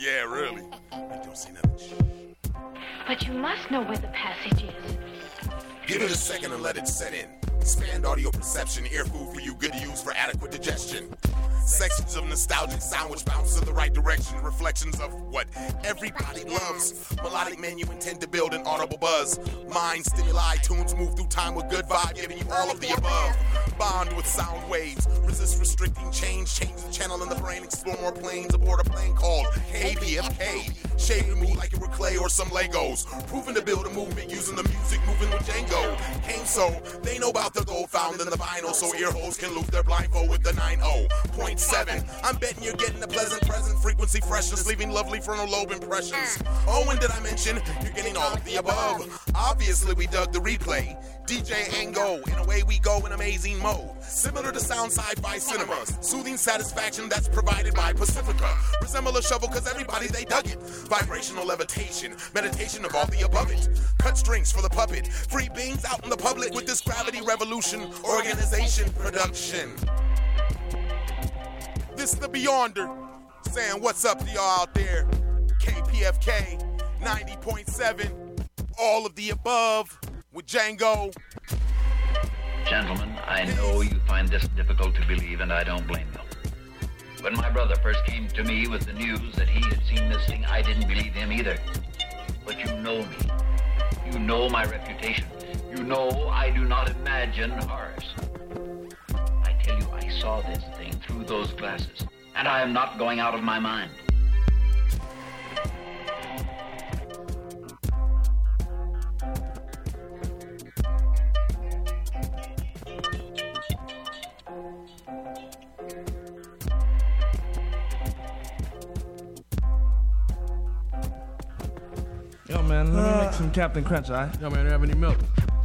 Yeah, really. Don't say nothing. But you must know where the passage is. Give it a second and let it set in. Expand audio perception, ear food for you, good to use for adequate digestion. Sections of nostalgic sound which bounce in the right direction, reflections of what everybody loves. Melodic man, you intend to build an audible buzz. Mind stimuli, tunes move through time with good vibe, giving you all of the above. Bond with sound waves, resist restricting change, change the channel in the brain, explore more planes aboard a plane called KPFK. Shape me like it were clay or some Legos. Proving to build a movement using the music, moving with Django. Came so, they know about the gold found in the vinyl, so ear holes can lose their blindfold with the 90.7. I'm betting you're getting a pleasant present, frequency freshness, leaving lovely frontal lobe impressions. Oh, and did I mention you're getting all of the above? Obviously, we dug the replay. DJ Django, in a way we go in amazing mode. Similar to sound sci-fi cinemas. Soothing satisfaction that's provided by Pacifica. Resemble a shovel cause everybody they dug it. Vibrational levitation, meditation of all the above it. Cut strings for the puppet. Free beings out in the public with this gravity revolution. Organization production. This the Beyonder. Saying what's up to y'all out there. KPFK 90.7. All of the above with Django. Gentlemen, I know you find this difficult to believe, and I don't blame you. When my brother first came to me with the news that he had seen this thing, I didn't believe him either. But you know me. You know my reputation. You know I do not imagine horrors. I tell you, I saw this thing through those glasses, and I am not going out of my mind. Yo, man, let me make uh. some Captain Crunch, alright? Yo, man, do you have any milk?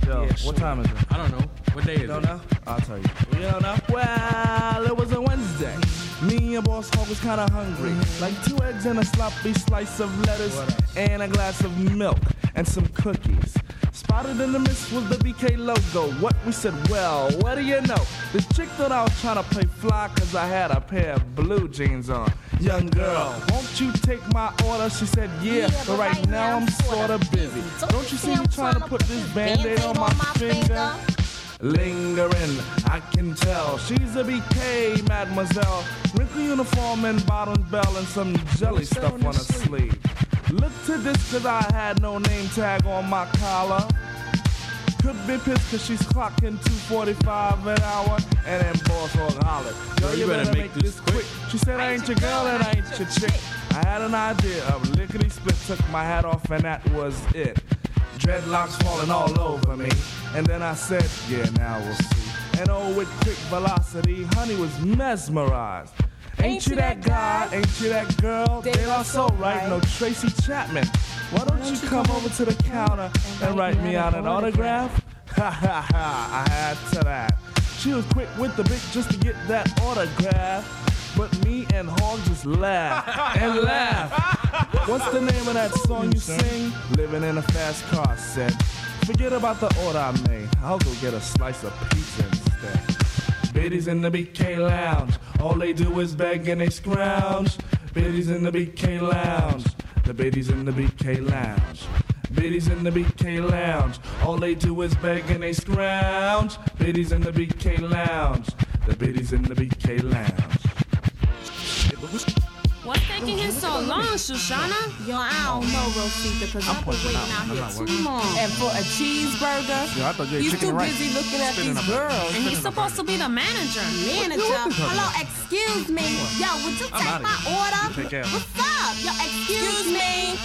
Yo, Yeah, what sure. time is it? I don't know. What day is? You don't it? know? I'll tell you. You don't know? Well, it was a Wednesday. Me and Boss Hog was kinda hungry. Like two eggs and a sloppy slice of lettuce and a glass of milk and some cookies. Spotted in the mist was the BK logo. What we said, well, what do you know? The chick thought I was trying to play fly cause I had a pair of blue jeans on. Young girl, won't you take my order? She said, yeah, but right now I'm sorta busy. Don't you see me trying to put this band-aid on my finger? Lingering, I can tell she's a BK mademoiselle. Wrinkle uniform and bottom bell and some jelly stuff on her sleeve. Look to this cause I had no name tag on my collar. Could be pissed cause she's clocking 245 an hour and then boss hog hollered. Yo, you, better, make, this quick. She said, I ain't your girl and I ain't your chick. I had an idea of lickety split, took my hat off and that was it. Dreadlocks falling all over me. And then I said, yeah, now we'll see. And oh, with quick velocity, honey was mesmerized. Ain't, you that guy? Ain't you that girl? They, are so right. No Tracy Chapman. Why don't, you come over to the counter and write me out an autograph? Ha ha ha, I had to that. She was quick with the bit just to get that autograph. But me and Hog just laugh and laugh. What's the name of that song you sing? Living in a fast car, said. Forget about the order I made. I'll go get a slice of pizza instead. Biddies in the BK lounge. All they do is beg and they scrounge. Biddies in the BK lounge. The biddies in the BK lounge. Biddies in the BK lounge. All they do is beg and they scrounge. Biddies in the BK lounge. The biddies in the BK lounge. What's taking him so long, Shoshana? Yo, I don't know, Rosita, because I've been waiting out I'm here too long. And for a cheeseburger, Yo, I thought you he's too and rice. busy looking at Spinning these girls. And he's supposed to be the manager. Manager, hello, excuse me. Yo, would you take my order? Take care What's up? Yo, excuse me.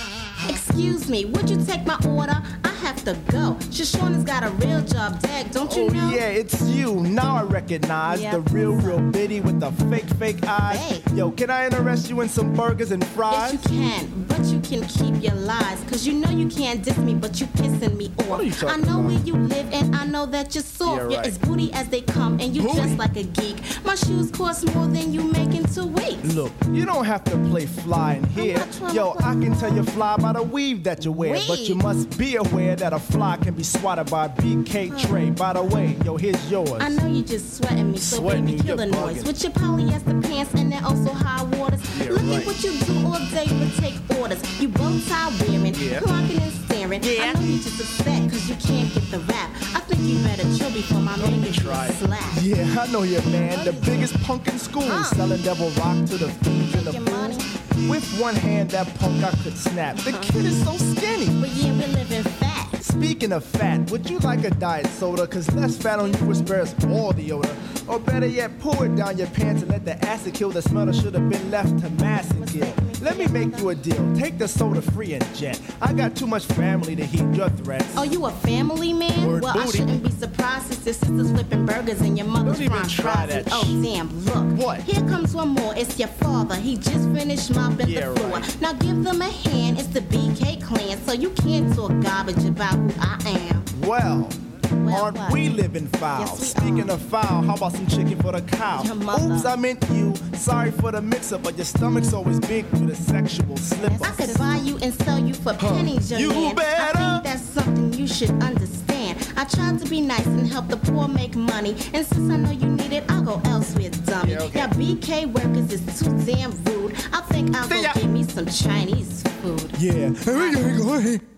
Excuse me, would you take my order? I have to go. Shoshana's got a real job, Dag, don't you Oh know? yeah, it's you. Now I recognize Yeah. the real, real bitty with the fake, fake eyes. Hey. Yo, can I interest you in some burgers and fries? Yes, you can, but you can keep your lies. Cause you know you can't diss me, but you pissing me off. are you I know about? where you live and I know that you're soft. Yeah, You're right. as booty as they come and you Booty? just like a geek. My shoes cost more than you make in two weeks. Look, you don't have to play fly in here. not trying to Yo, I can tell you fly by the weave that you wear, but you must be aware aware that a fly can be swatted by a BK tray. By the way, yo, here's yours. I know you just sweating me, so Sweating baby, me, kill the noise. With your polyester pants and then also high waters. Yeah, Look right. at what you do all day, but take orders. You bow tie wearing, Yeah. clocking and staring. Yeah. I know you just upset cause you can't get the rap. I think you better chill before my man gets you try a it. slap. Yeah, I know you, man. The biggest punk in school. Huh. Selling devil rock to the fiends and the Making fools. With one hand, that punk I could snap. The kid is so skinny. But yeah, we're living fat. Speaking of fat, would you like a diet soda? Cause less fat on you would spare us all the odor. Or better yet, pour it down your pants and let the acid kill the smell that should have been left to mass and kill. Let me make you a deal. Take the soda free and jet. I got too much family to heed your threats. Oh, you a family man? Word well, I shouldn't be surprised since your sister's flipping burgers and your mother's Don't even try that Oh, damn, look. What? Here comes one more. It's your father. He just finished mopping Yeah, the floor. right. Now give them a hand. It's the BK clan, so you can't talk garbage about who I am. Well, Well, aren't what? we living foul? Yes, we Speaking are. of foul, how about some chicken for the cow? Oops, I meant you. Sorry for the mix-up, but your stomach's always big with a sexual slip I could buy you and sell you for pennies, young You man. better. I think that's something you should understand. I tried to be nice and help the poor make money, and since I know you need it, I'll go elsewhere, dummy. Yeah, okay. Now BK workers is too damn rude. I think I'll See go ya. get me some Chinese food. Yeah.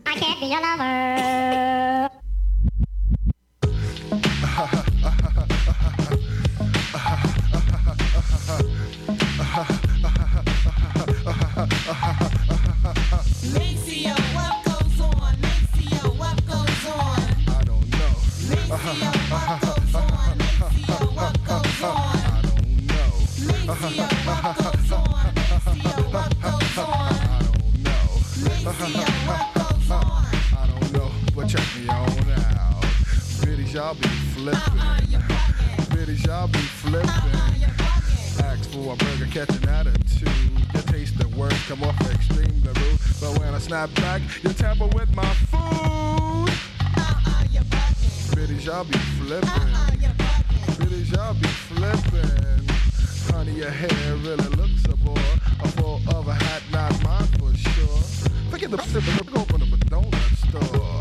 I can't be your lover. Y'all be flipping. Uh-uh. Biddies, y'all be flipping. Uh-uh. Ask for a burger, catch an attitude. Your taste and words come off extremely rude. But when I snap back, you tamper with my food. Uh-uh. Biddies, y'all be flipping. Uh-uh. Biddies, y'all be flipping. Your hair really looks a bore. A full of a hat, not mine for sure. Forget the open a donut store.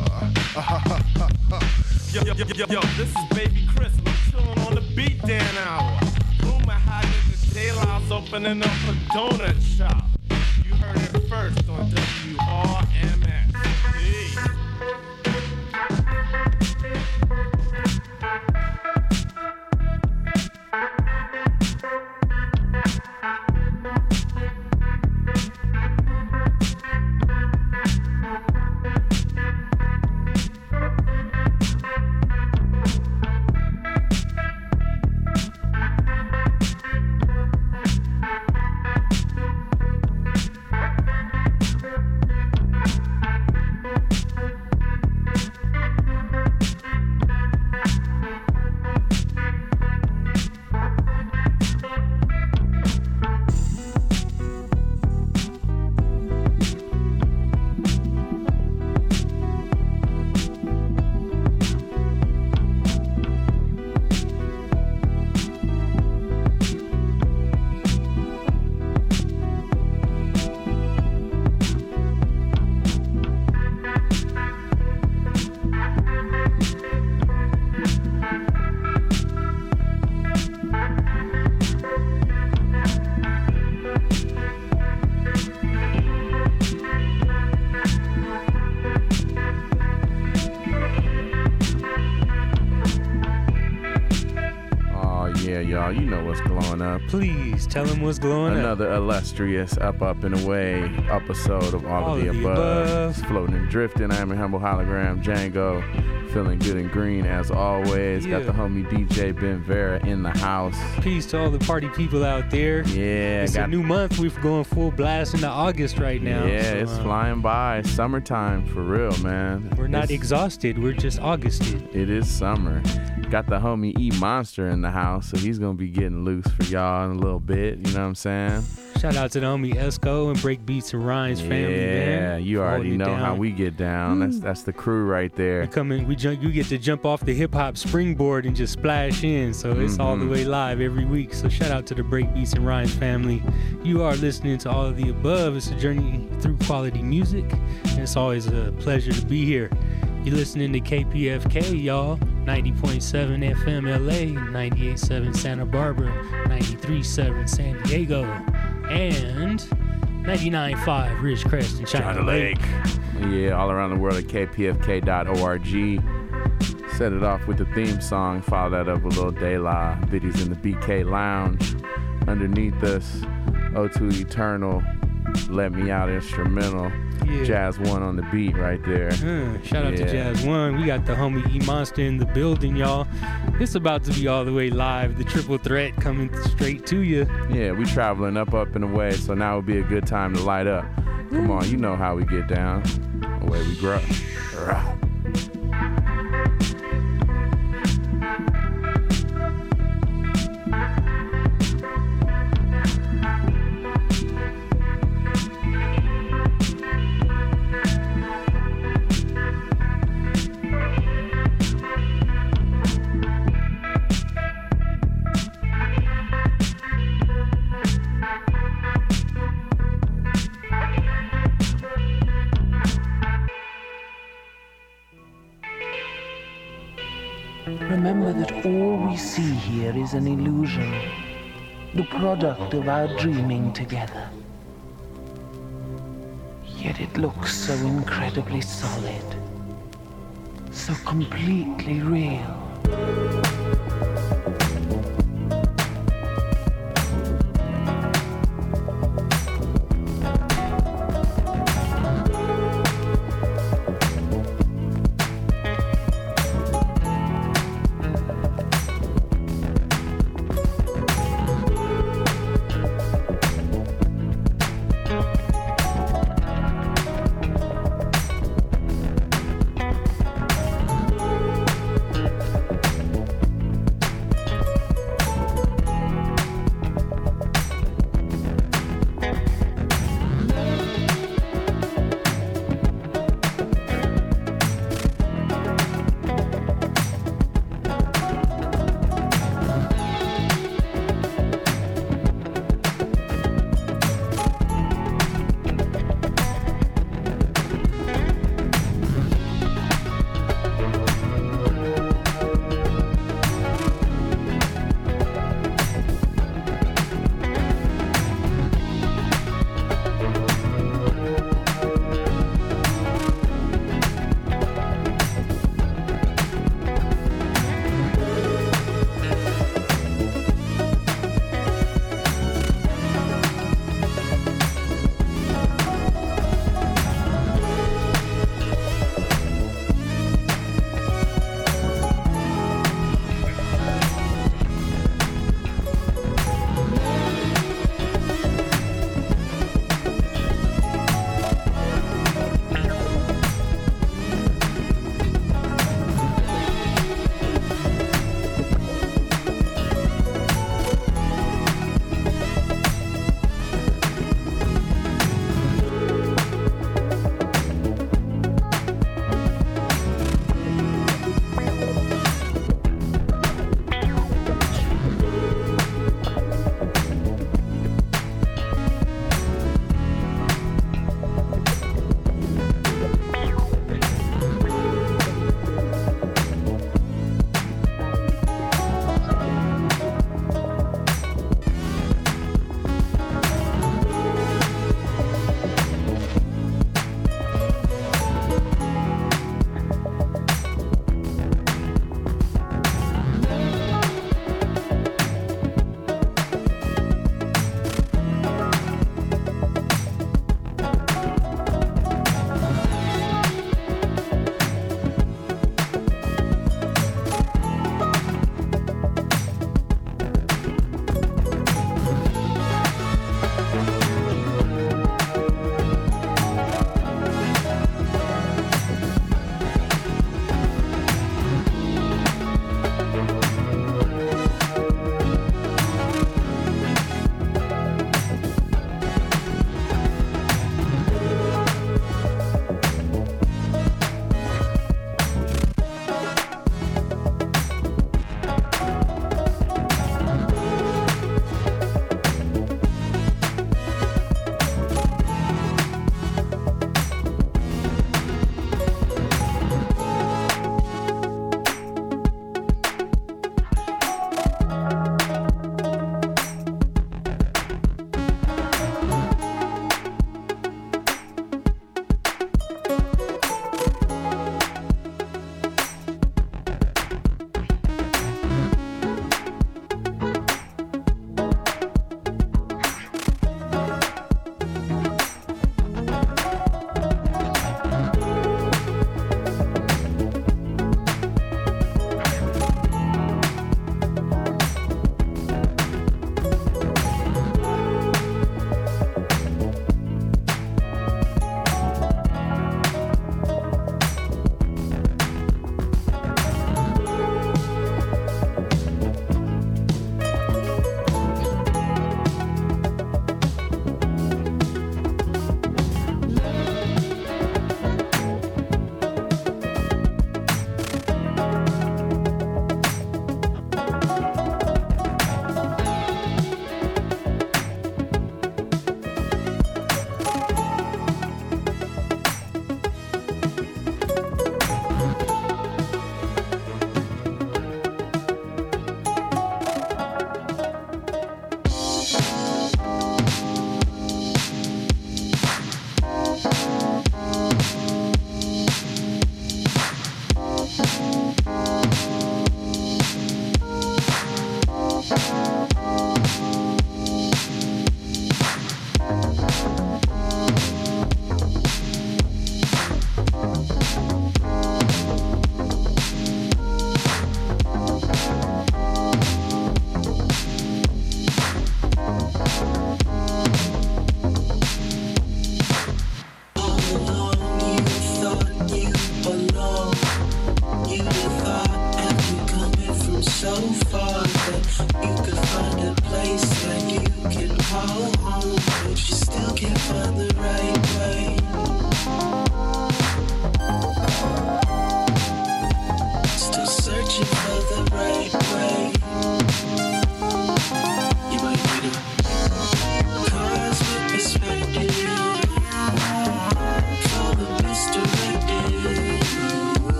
Yo, yo, yo, yo, yo, this is Baby Chris, I'm chilling on the beat Dan hour. Rumor had it that De La's opening up a donut shop. You heard it first on WRMS. Tell him what's going on. Another illustrious up, up and away episode of all, of the, above. Floating and drifting. I am a humble hologram, Django. Feeling good and green as always. Got the homie DJ Ben Vera in the house. Peace to all the party people out there. Yeah, It's got a new month. We're going full blast into August right now. Yeah, so, it's uh, flying by. Summertime for real, man. We're not It's- exhausted. We're just Augusted. It is summer. Got the homie E Monster in the house, so he's gonna be getting loose for y'all in a little bit. You know what I'm saying? Shout out to the homie Esco and Break Beats and Ryan's family, yeah, you already know how we get down. That's that's the crew right there. We come in, we jump, you get to jump off the hip hop springboard and just splash in. So it's all the Mhm. way live every week. So shout out to the Break Beats and Ryan's family. You are listening to all of the above. It's a journey through quality music. And it's always a pleasure to be here. You're listening to KPFK, y'all. 90.7 FM LA, 98.7 Santa Barbara, 93.7 San Diego, and 99.5 Ridgecrest and China, China Lake. Yeah, all around the world at kpfk.org. Set it off with the theme song. Follow that up with a little De La. Bitties in the BK Lounge. Underneath us, O2 Eternal. Let Me Out instrumental. Yeah. Jazz One on the beat right there. Uh, shout out Yeah. to Jazz One. We got the homie E Monster in the building, y'all. It's about to be all the way live. The triple threat coming straight to you. Yeah, we traveling up, up, and away, so now would be a good time to light up. Come on, you know how we get down. Away we grow. Remember that all we see here is an illusion, the product of our dreaming together. Yet it looks so incredibly solid, so completely real.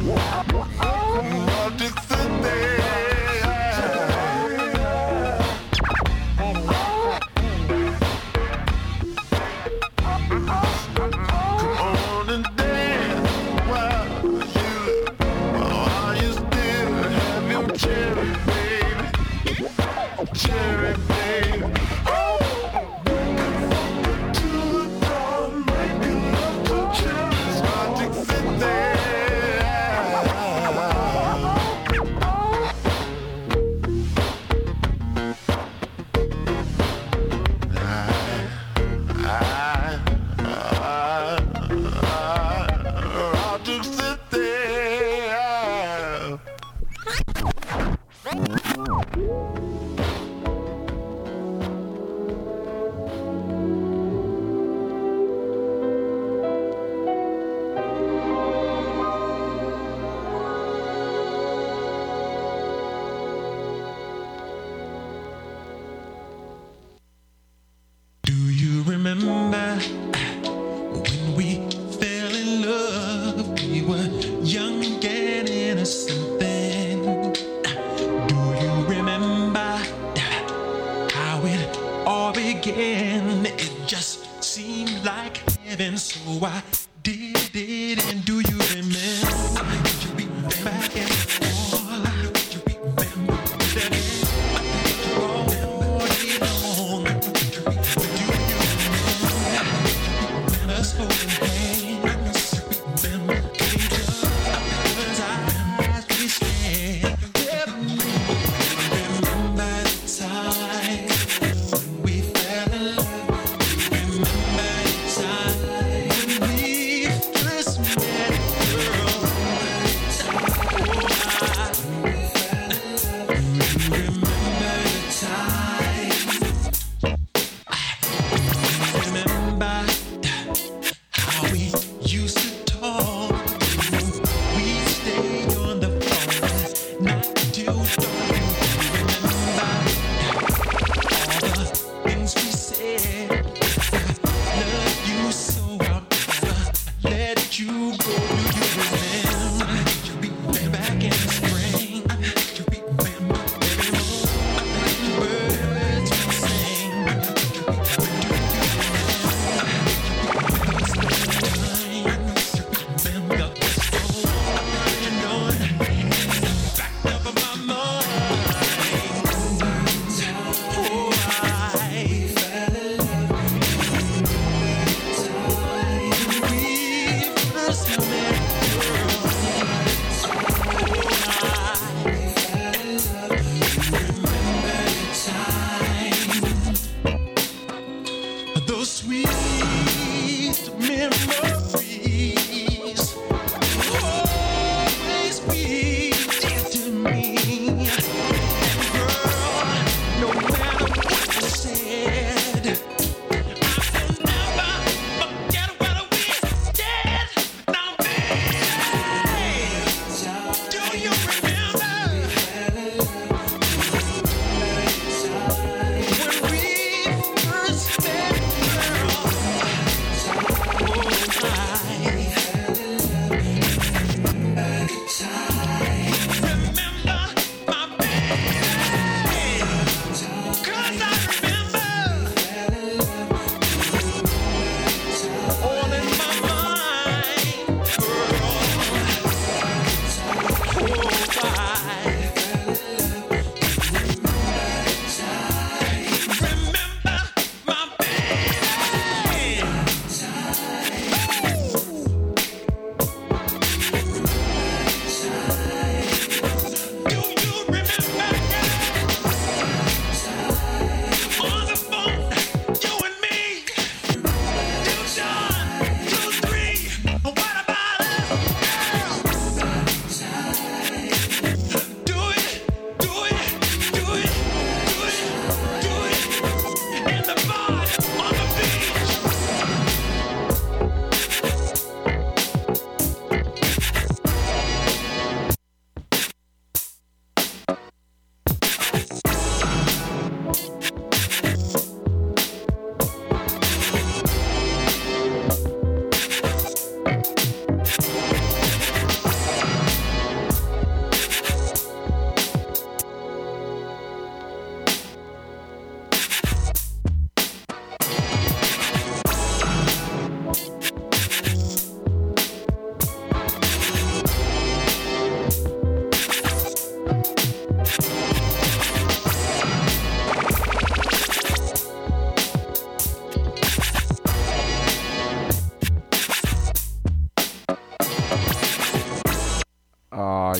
Oh,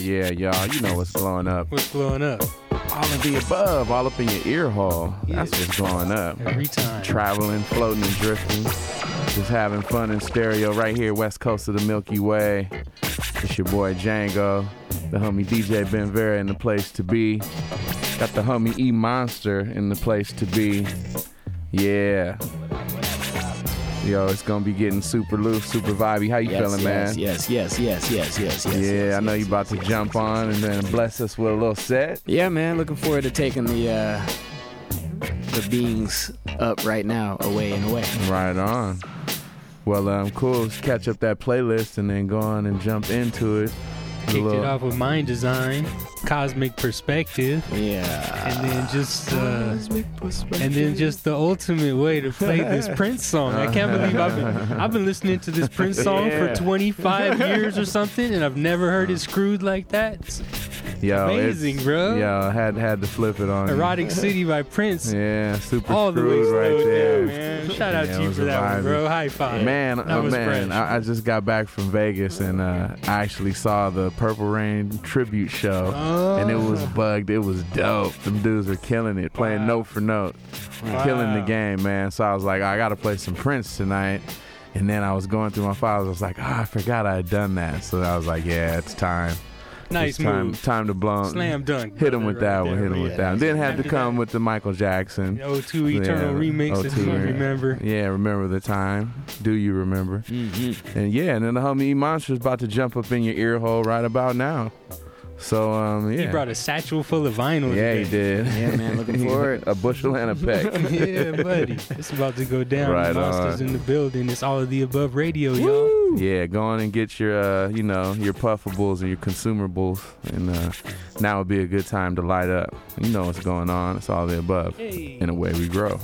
yeah, y'all. You know what's blowing up. What's blowing up? All of the above, all up in your ear hole. That's what's blowing up. Every time. Traveling, floating, and drifting. Just having fun in stereo right here, west coast of the Milky Way. It's your boy Django, the homie DJ Ben Vera in the place to be. Got the homie E Monster in the place to be. Yeah. Yo, it's gonna be getting super loose, super vibey. How you Yes, feeling, yes, man? Yes, yes, yes, yes, yes, yes. Yeah, yes, I know yes, you about to jump on and then bless us with a little set. Yeah, man. Looking forward to taking the uh, the beings up right now, away and away. Right on. Well, um, cool. Let's catch up that playlist and then go on and jump into it. Kicked little- it off with Mind Design, Cosmic Perspective. Yeah. And then just uh, and then just the ultimate way to play this Prince song. I can't believe I've been I've been listening to this Prince song Yeah. for 25 years or something, and I've never heard it screwed like that. Yo, amazing, bro. Yo, had had to flip it on. you. Erotic City by Prince. Yeah, super All the way screwed right there. man. Shout out Yeah, to you for that one, bro. High five. Man, that oh, man. I, I just got back from Vegas and uh, I actually saw the Purple Rain tribute show, and it was Oh. bugged. It was dope. Them dudes were killing it, playing note for note, killing the game, man. So I was like, I got to play some Prince tonight. And then I was going through my files. I was like, ah, I forgot I had done that. So I was like, yeah, it's time. Nice it's time, move. Time to blow. Slam dunk, Hit him with that right one. there, Hit him yeah. with that one. Then had to come with the Michael Jackson. The O2 Eternal remix, if you O2, remember. Yeah, remember the time. Do you remember? Mm-hmm. And yeah, and then the homie E Monster's about to jump up in your ear hole right about now. So um, yeah. He brought a satchel full of vinyl. yeah, today. he did. Yeah, man, looking forward. a bushel and a peck. yeah, buddy. It's about to go down. Right Monsters on. in the building. It's all of the above radio, y'all. Yeah, go on and get your, uh, you know, your puffables and your consumables, and uh, now would be a good time to light up. You know what's going on. It's all the above. Hey. In a way we grow.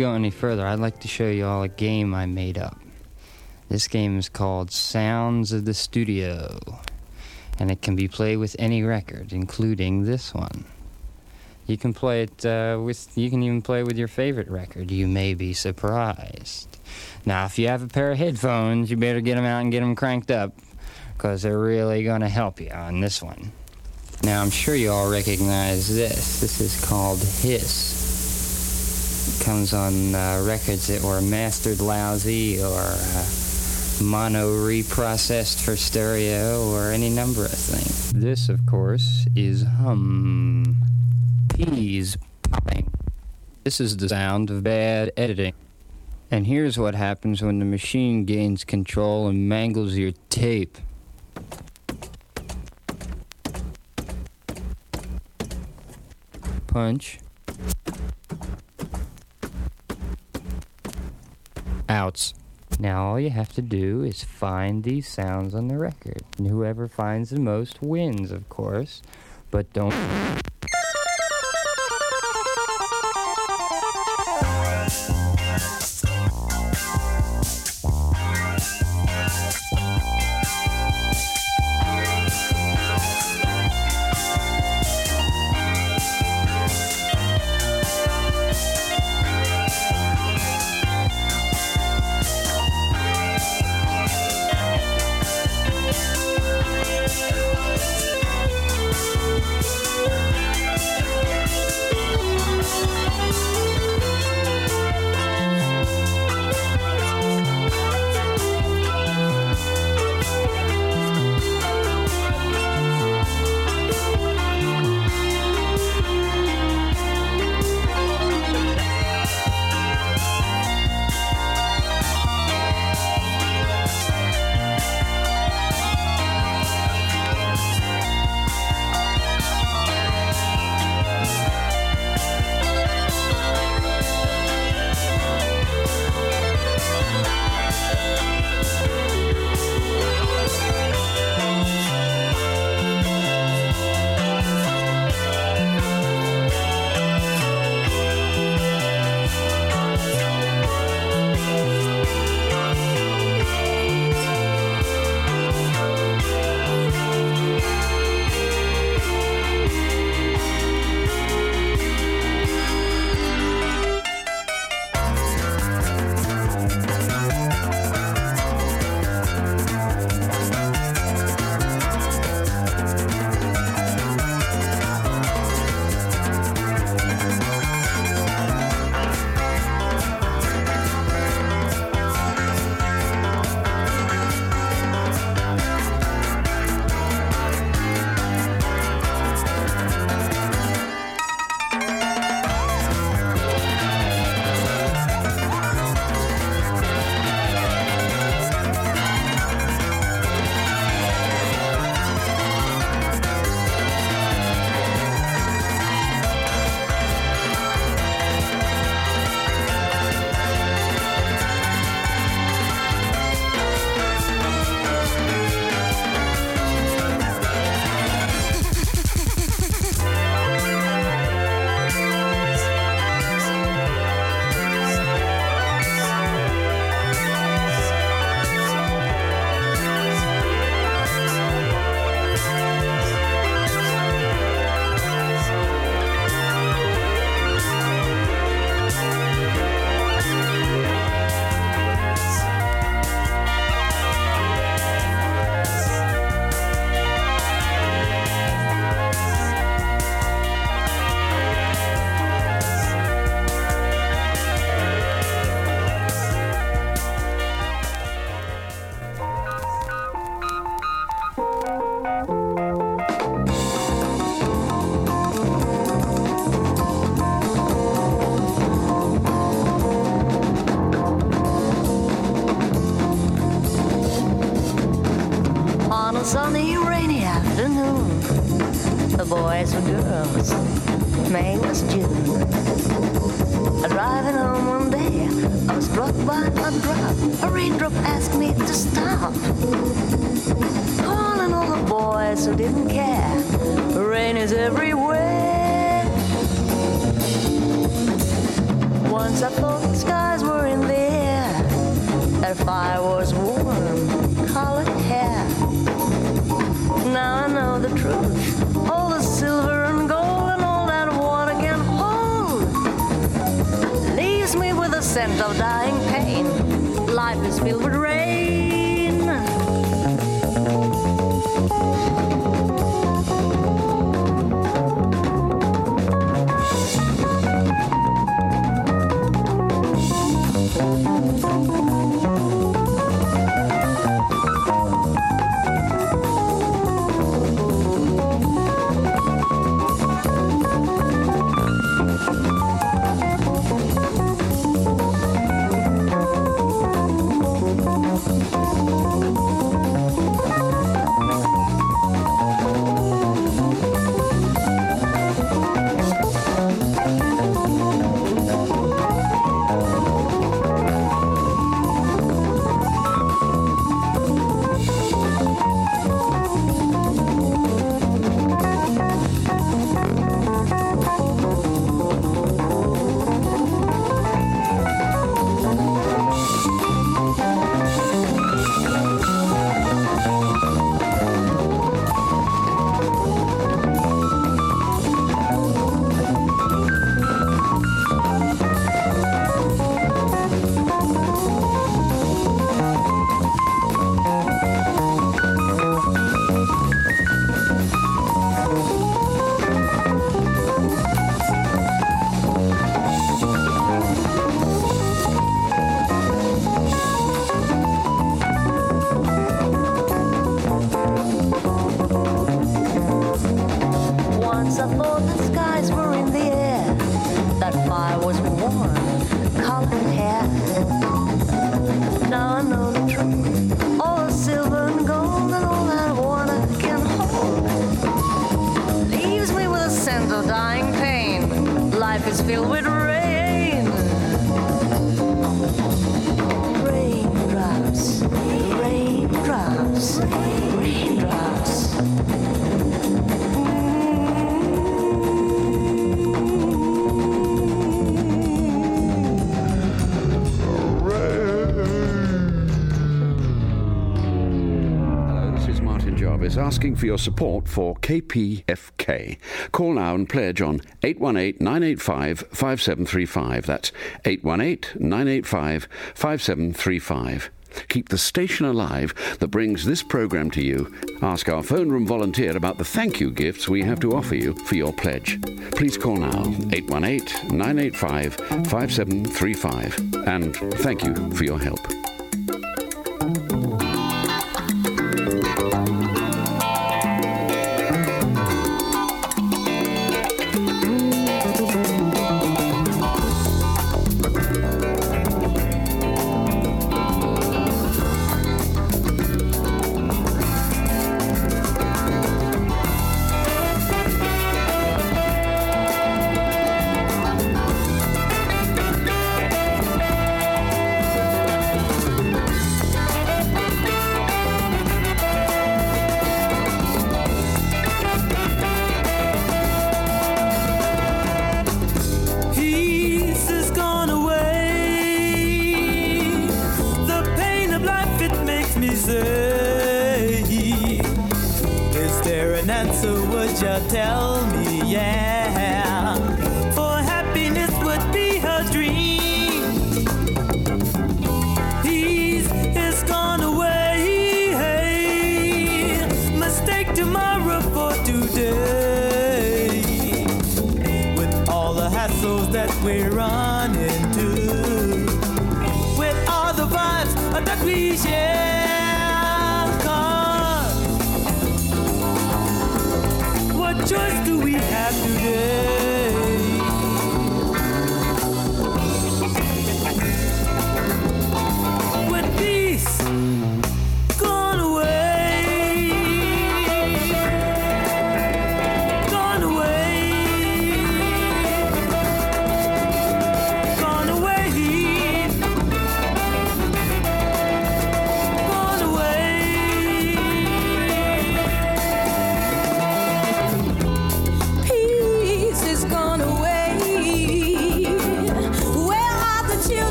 Go any further, I'd like to show you all a game I made up. This game is called Sounds of the Studio, and it can be played with any record, including this one. You can play it uh, with. You can even play with your favorite record. You may be surprised. Now, if you have a pair of headphones, you better get them out and get them cranked up, because they're really to help you on this one. Now, I'm sure you all recognize this. This is called Hiss. Comes on uh, records that were mastered lousy or uh, mono reprocessed for stereo or any number of things. This, of course, is hum. Peas popping. This is the sound of bad editing. And here's what happens when the machine gains control and mangles your tape. Punch. Outs. Now all you have to do is find these sounds on the record. And whoever finds the most wins, of course. But don't. A sunny, rainy afternoon, the boys and girls, May was June. Driving home one day, I was struck by a drop. A raindrop asked me to stop. Calling all the boys who didn't care. Rain is everywhere. Once I thought the skies were in the air, that fire was warm, colored. Now I know the truth. All the silver and gold and all that water can hold leaves me with a scent of dying pain. Life is filled with rain. For your support for KPFK. Call now and pledge on 818 985 5735. That's 818 985 5735. Keep the station alive that brings this program to you. Ask our phone room volunteer about the thank you gifts we have to offer you for your pledge. Please call now 818 985 5735. And thank you for your help.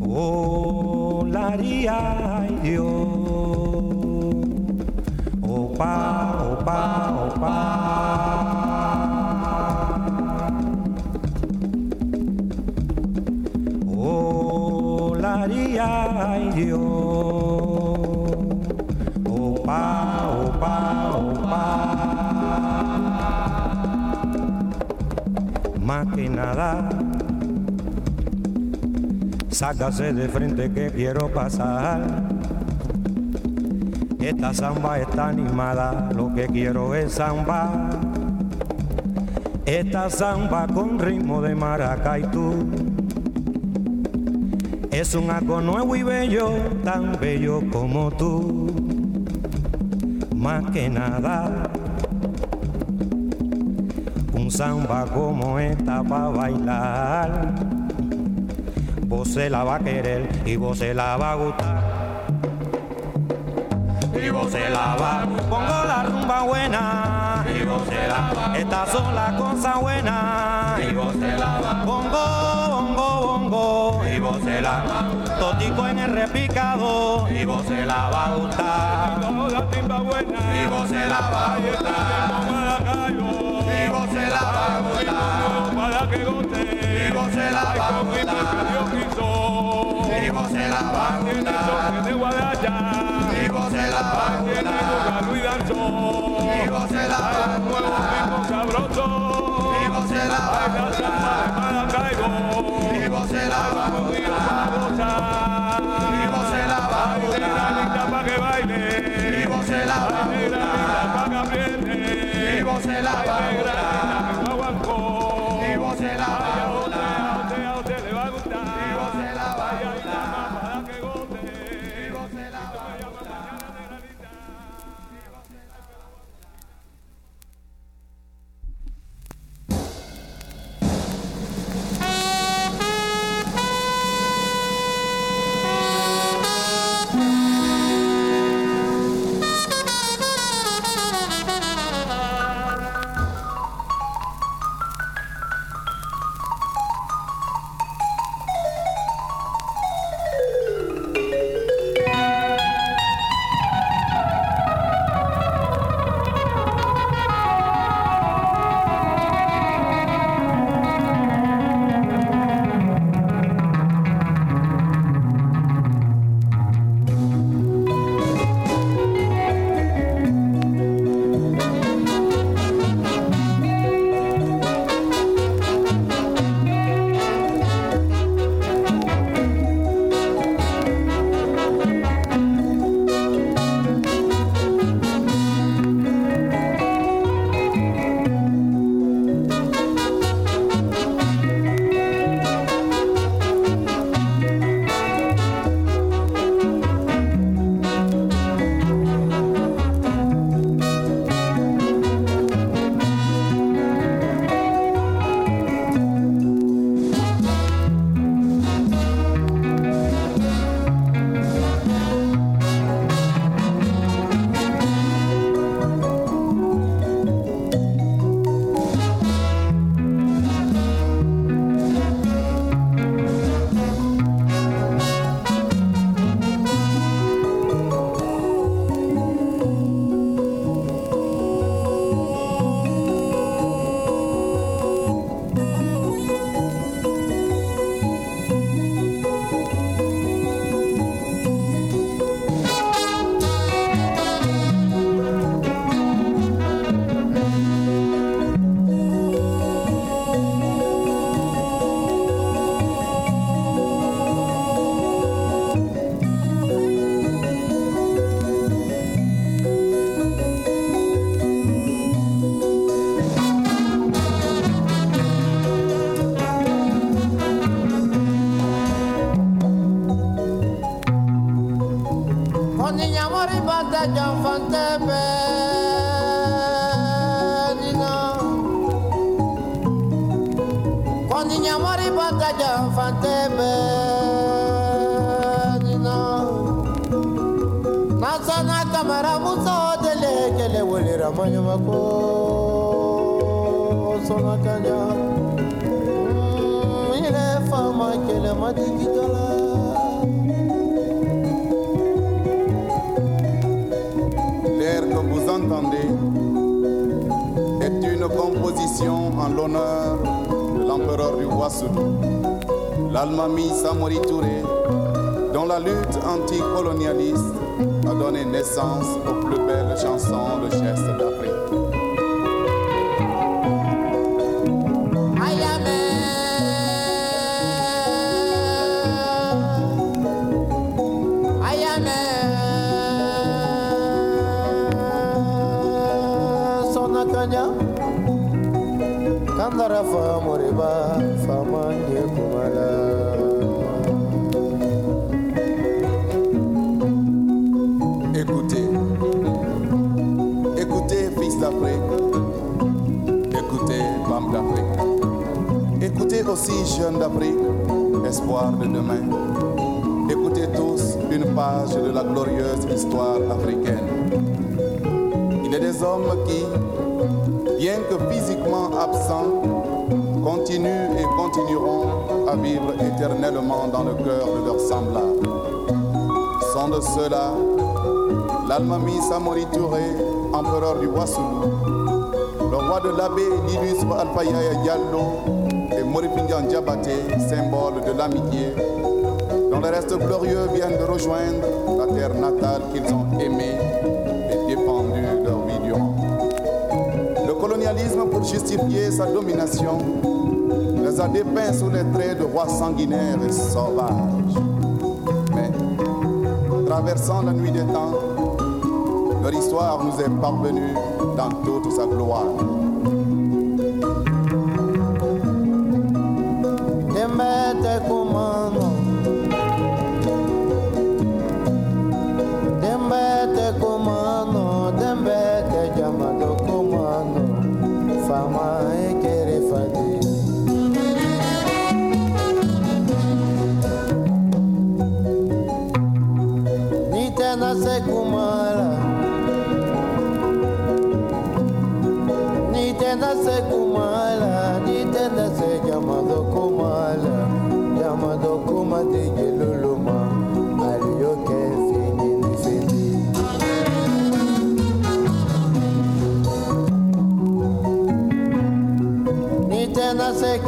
Oh, la ria, ay Dios. Nada, sácase de frente que quiero pasar. Esta samba está animada, lo que quiero es samba. Esta samba con ritmo de maracaytú. Es un algo nuevo y bello, tan bello como tú. Más que nada, un samba como esta para bailar. Vos se la va a querer y vos se la va a gustar. Y vos se la va, pongo la rumba buena. Y vos se la va, estas son las cosas buenas. Y vos se la va, bongo, bongo, bongo. Y vos se la va, totico en el repicado. Y vos se la va a gustar. Y vos se la va a gustar goce la Para que goce. Y goce la vamos a dar. Y goce la de Guadalajara. Y goce la vamos a. Luis Danzón. Y goce la vamos a dar. Sabroso. Y goce la vamos a. Y goce la goce la vamos. Para que baile. Y goce la vamos. Para que baile. La. l'Almami Samori Touré, dont la lutte anticolonialiste a donné naissance aux plus belles chansons de gestes d'Afrique. De la glorieuse histoire africaine. Il est des hommes qui, bien que physiquement absents, continuent et continueront à vivre éternellement dans le cœur de leurs semblables. Sont de ceux-là l'Almami Samori Touré, empereur du Wassoulou, le roi de l'abbé, l'illustre Alpha Yaya Diallo et Moripindian Diabaté, symbole de l'amitié, les restes glorieux viennent de rejoindre la terre natale qu'ils ont aimée et défendue leur vie durant. Le colonialisme, pour justifier sa domination, les a dépeints sous les traits de rois sanguinaires et sauvages. Mais, traversant la nuit des temps, leur histoire nous est parvenue dans toute sa gloire. Geluluma Aliyoke fini ni Nitena se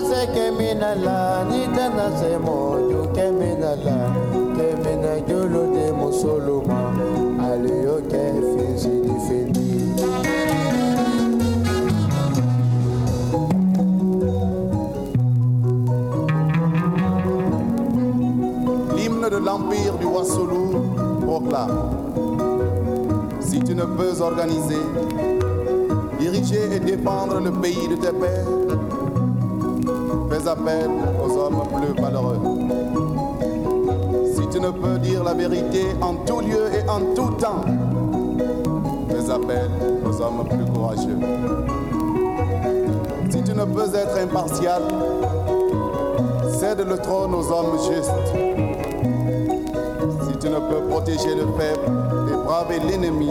se keminala Nitena se moju keminala Kemina jolo de musoluma du Wassoulou proclame Si tu ne peux organiser, diriger et défendre le pays de tes pères, fais appel aux hommes plus valeureux. Si tu ne peux dire la vérité en tout lieu et en tout temps, fais appel aux hommes plus courageux. Si tu ne peux être impartial, cède le trône aux hommes justes. Tu ne peux protéger le faible et braver l'ennemi,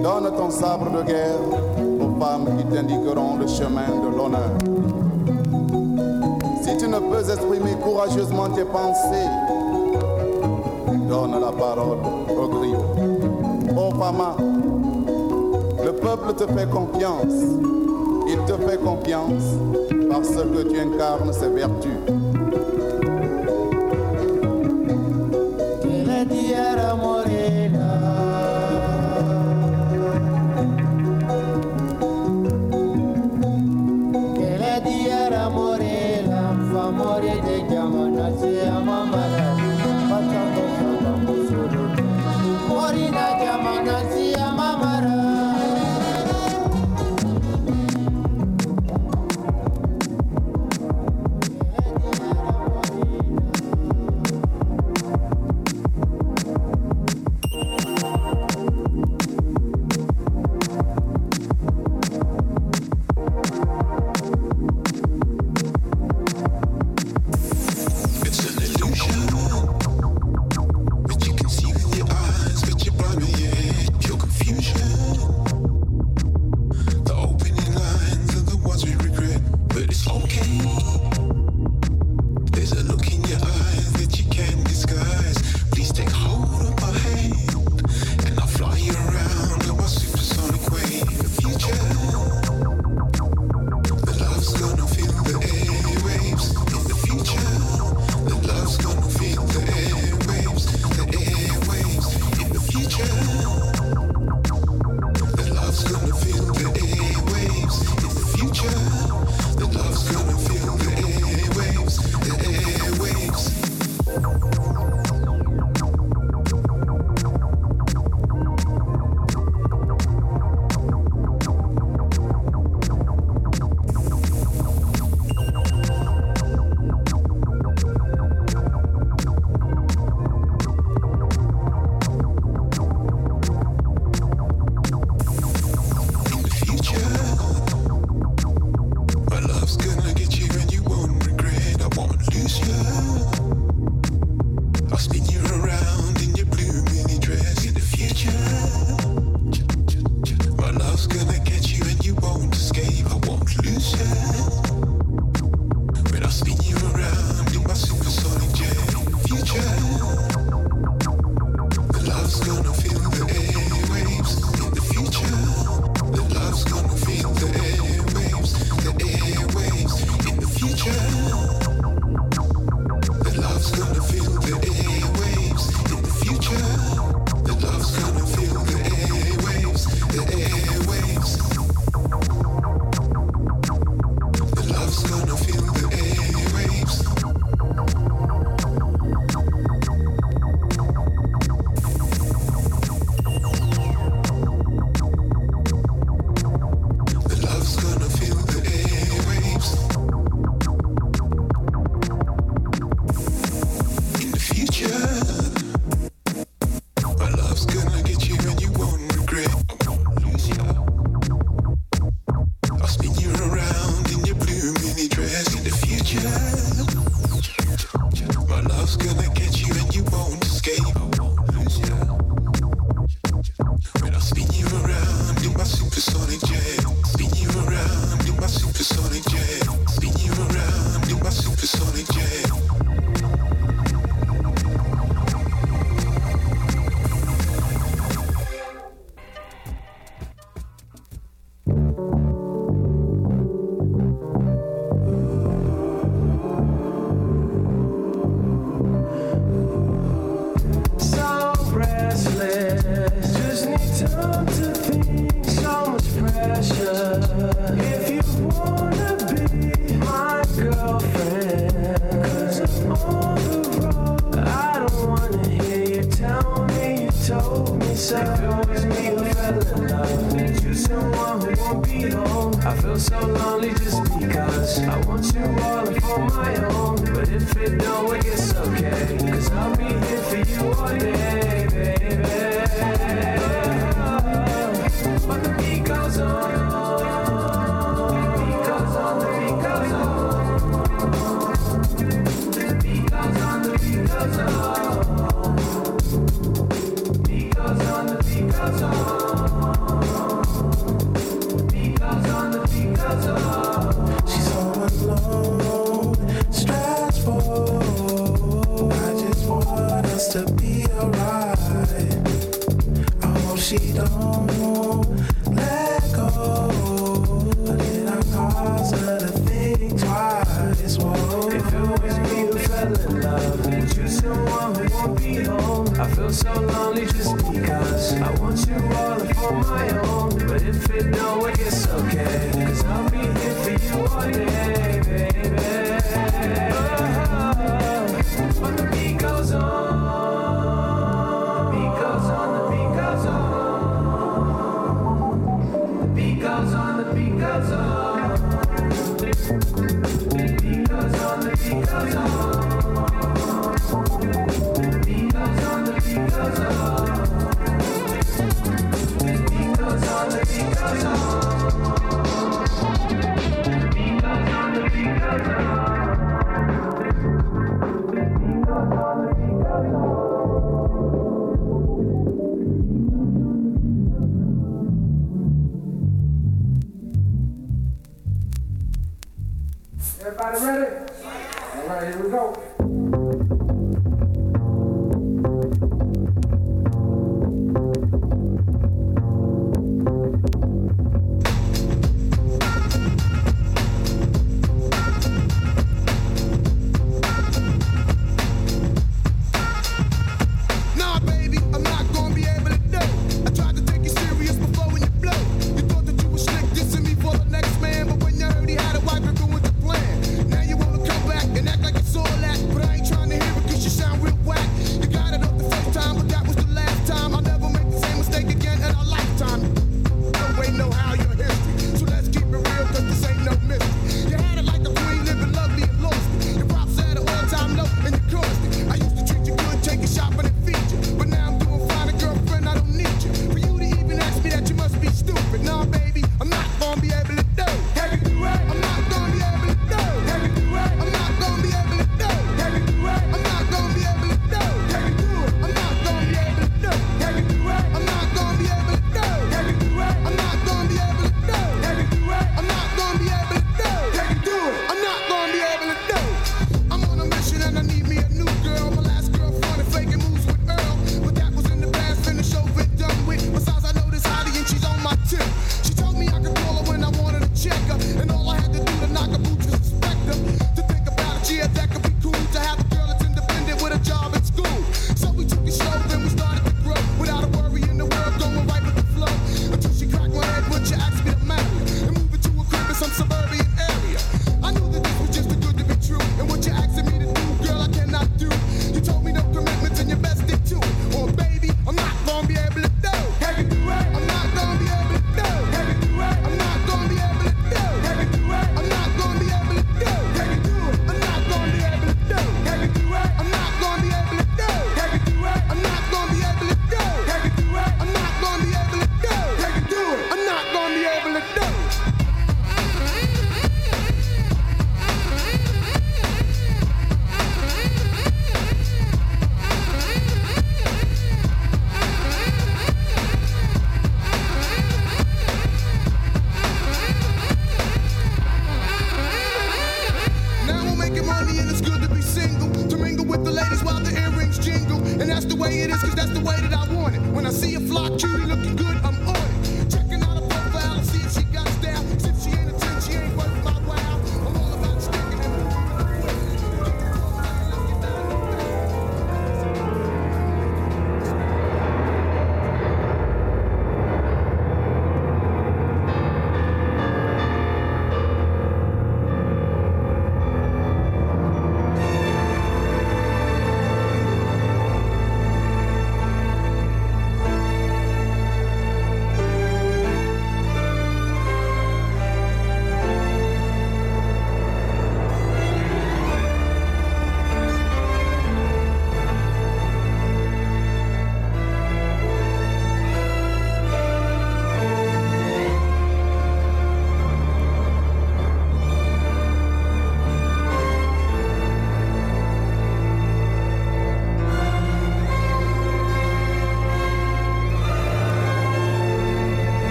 donne ton sabre de guerre aux femmes qui t'indiqueront le chemin de l'honneur. Si tu ne peux exprimer courageusement tes pensées, donne la parole au griot. Ô Fama, le peuple te fait confiance. Il te fait confiance parce que tu incarnes ses vertus.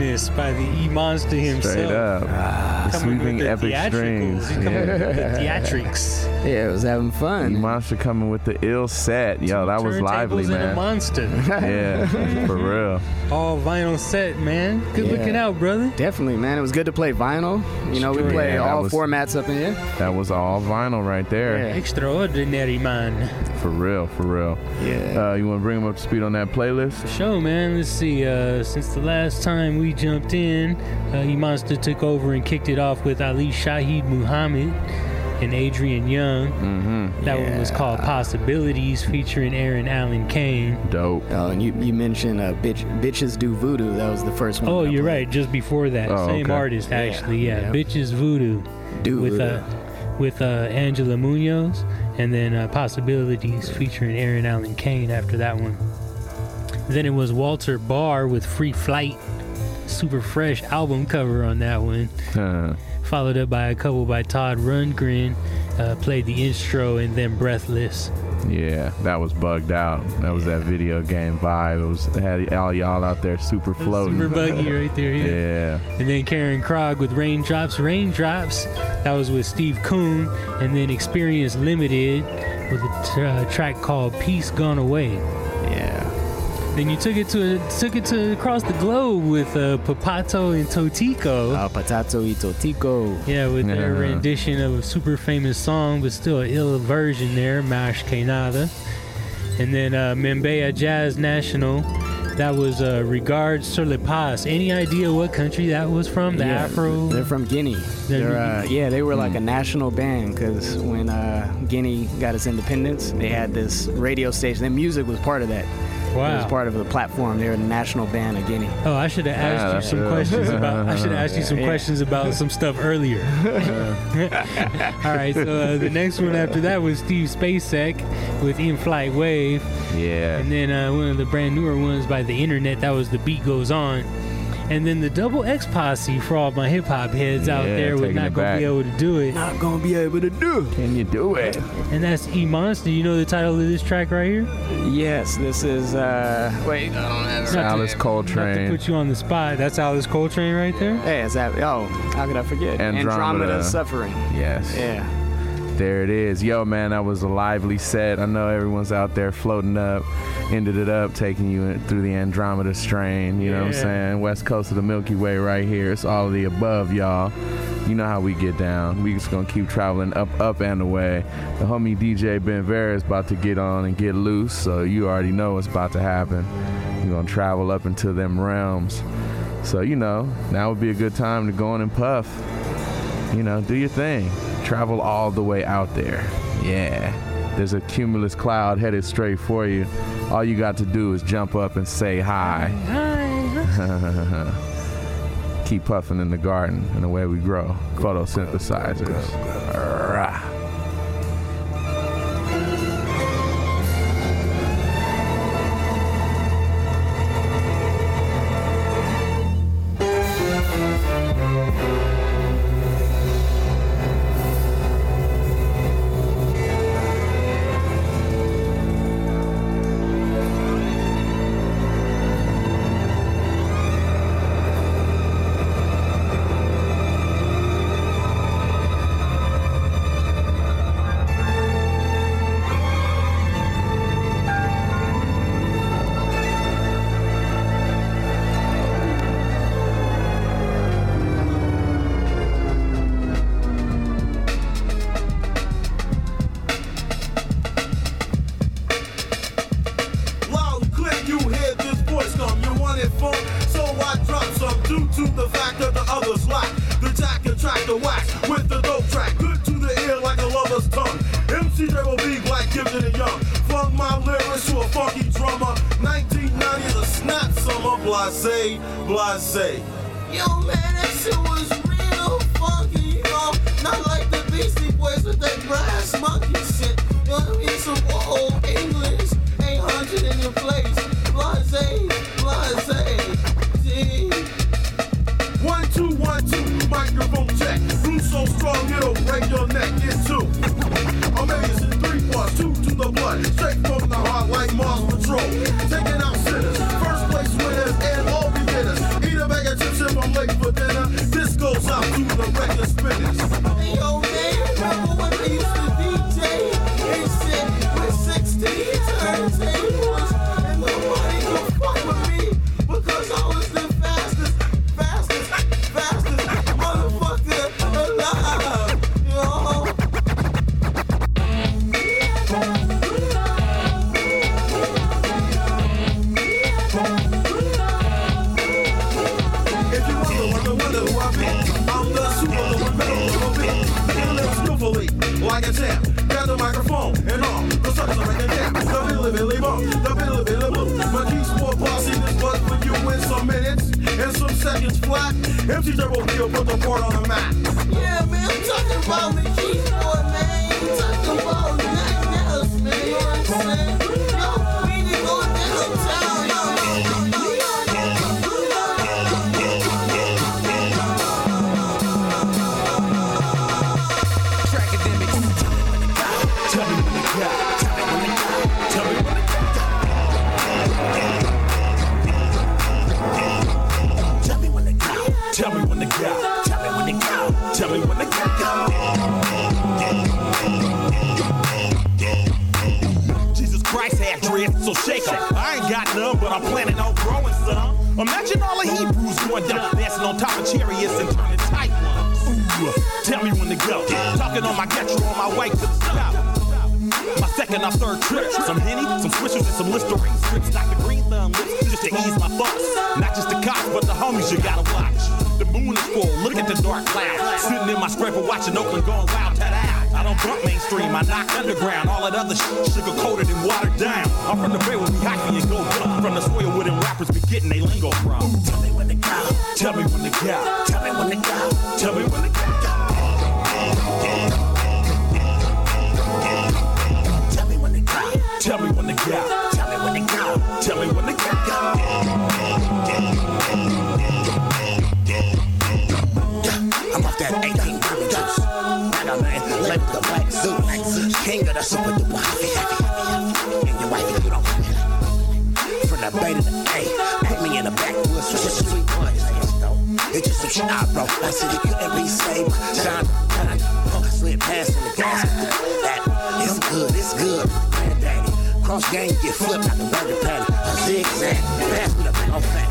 Yeah. Epicness by the E Monster himself. Straight up. Ah, with sweeping the epic theatricals. strings. He's coming with the theatrics. Yeah, it was having fun. Monster coming with the ill set. Yo, that was lively, Turntables and a man. monster. yeah, for real. All vinyl set, man. Good Yeah. looking out, brother. Definitely, man. It was good to play vinyl. You know, we play Yeah, all was- formats up in here. That was all vinyl right there. Extraordinary, man. For real, for real. Yeah. Uh, you want to bring them up to speed on that playlist? Show, man. Let's see. Uh, since the last time we jumped in, uh, E Monster took over and kicked it off with Ali Shaheed Muhammad and Adrian Younge. Mm-hmm. That one was called Possibilities, featuring Aaron Allen Kane. Dope. Oh, and you, you mentioned uh, bitch, Bitches Do Voodoo. That was the first one. Oh, I you're played. right. Just before that, Oh, same okay. artist Yeah, actually. Yeah, yeah. Bitches Voodoo Do with Voodoo. uh with uh, Angela Munoz, and then uh, Possibilities featuring Aaron Allen Kane after that one. Then it was Walter Barr with Free Flight, super fresh album cover on that one. Followed up by a couple by Todd Rundgren, uh, played the intro, and then Breathless. yeah, that was bugged out. That was that video game vibe. It was it had all y'all out there super floating. Super buggy right there, yeah. Yeah. And then Karin Krog with Raindrops, Raindrops. That was with Steve Kuhn. And then Experience Limited with a uh, track called Peace Gone Away. Then you took it to took it to across the globe with uh, Papato and Totico. Uh, Patato y Totico. Yeah, with their Yeah. rendition of a super famous song, but still an ill version there, Mash Que Nada. And then uh, Bembeya Jazz National, that was uh, Regards sur le Pas. Any idea what country that was from? The Yeah, Afro? They're from Guinea. They're- They're, uh, yeah, they were like a national band because when uh, Guinea got its independence, they had this radio station. Their music was part of that. It Wow. was part of the platform. They were the national band of Guinea. Oh, I should have asked that's you some good. questions about. I should have asked you some Yeah. questions about some stuff earlier. All right, so uh, the next one after that was Steve Spacek with In Flight Wave. Yeah. And then uh, one of the brand newer ones by the internet, that was The Beat Goes On. And then the Double X Posse for all my hip hop heads out Yeah, there would not it gonna be able to do it. Not gonna be able to do. Can you do it? And that's E Monster. You know the title of this track right here? Yes, this is. uh Wait, I don't have it. Not to- Alice Not to Coltrane. put you on the spot. That's Alice Coltrane right there. Hey, is that? Oh, how could I forget? Andromeda. Suffering. Yes. Yeah. There it is. Yo, man, that was a lively set. I know everyone's out there floating up, ended it up, taking you through the Andromeda strain. You know what I'm saying? West coast of the Milky Way right here. It's all of the above, y'all. You know how we get down. We just gonna keep traveling up, up and away. The homie DJ Ben Vera is about to get on and get loose, so you already know what's about to happen. You're gonna travel up into them realms. So you know, now would be a good time to go on and puff you know, do your thing. Travel all the way out there. Yeah. There's a cumulus cloud headed straight for you. All you got to do is jump up and say hi. Hi. Keep puffing in the garden and the way we grow. Photosynthesizers. front mainstream. I knock underground. All that other shit, sugar coated and watered down. I'm from the bay where we hyphy and go dumb. From the soil where them rappers be getting they lingo from. Tell me when to go. Tell me when to go. Tell me when to go. Tell me when to go. Tell me when to go. Tell me when to go. Tell me when to go. Tell me when to go. play the black zoo. King of the super duper happy, happy. And your wife, you don't want. From the bay to the A, put me in the backwoods for just sweet one. It's just a shot, bro. I said it couldn't be saved. John, John, punk slid past in the gas. That it's good, it's good. Granddaddy, cross game get flipped out the burger patty. A zigzag, pass me the big old fat.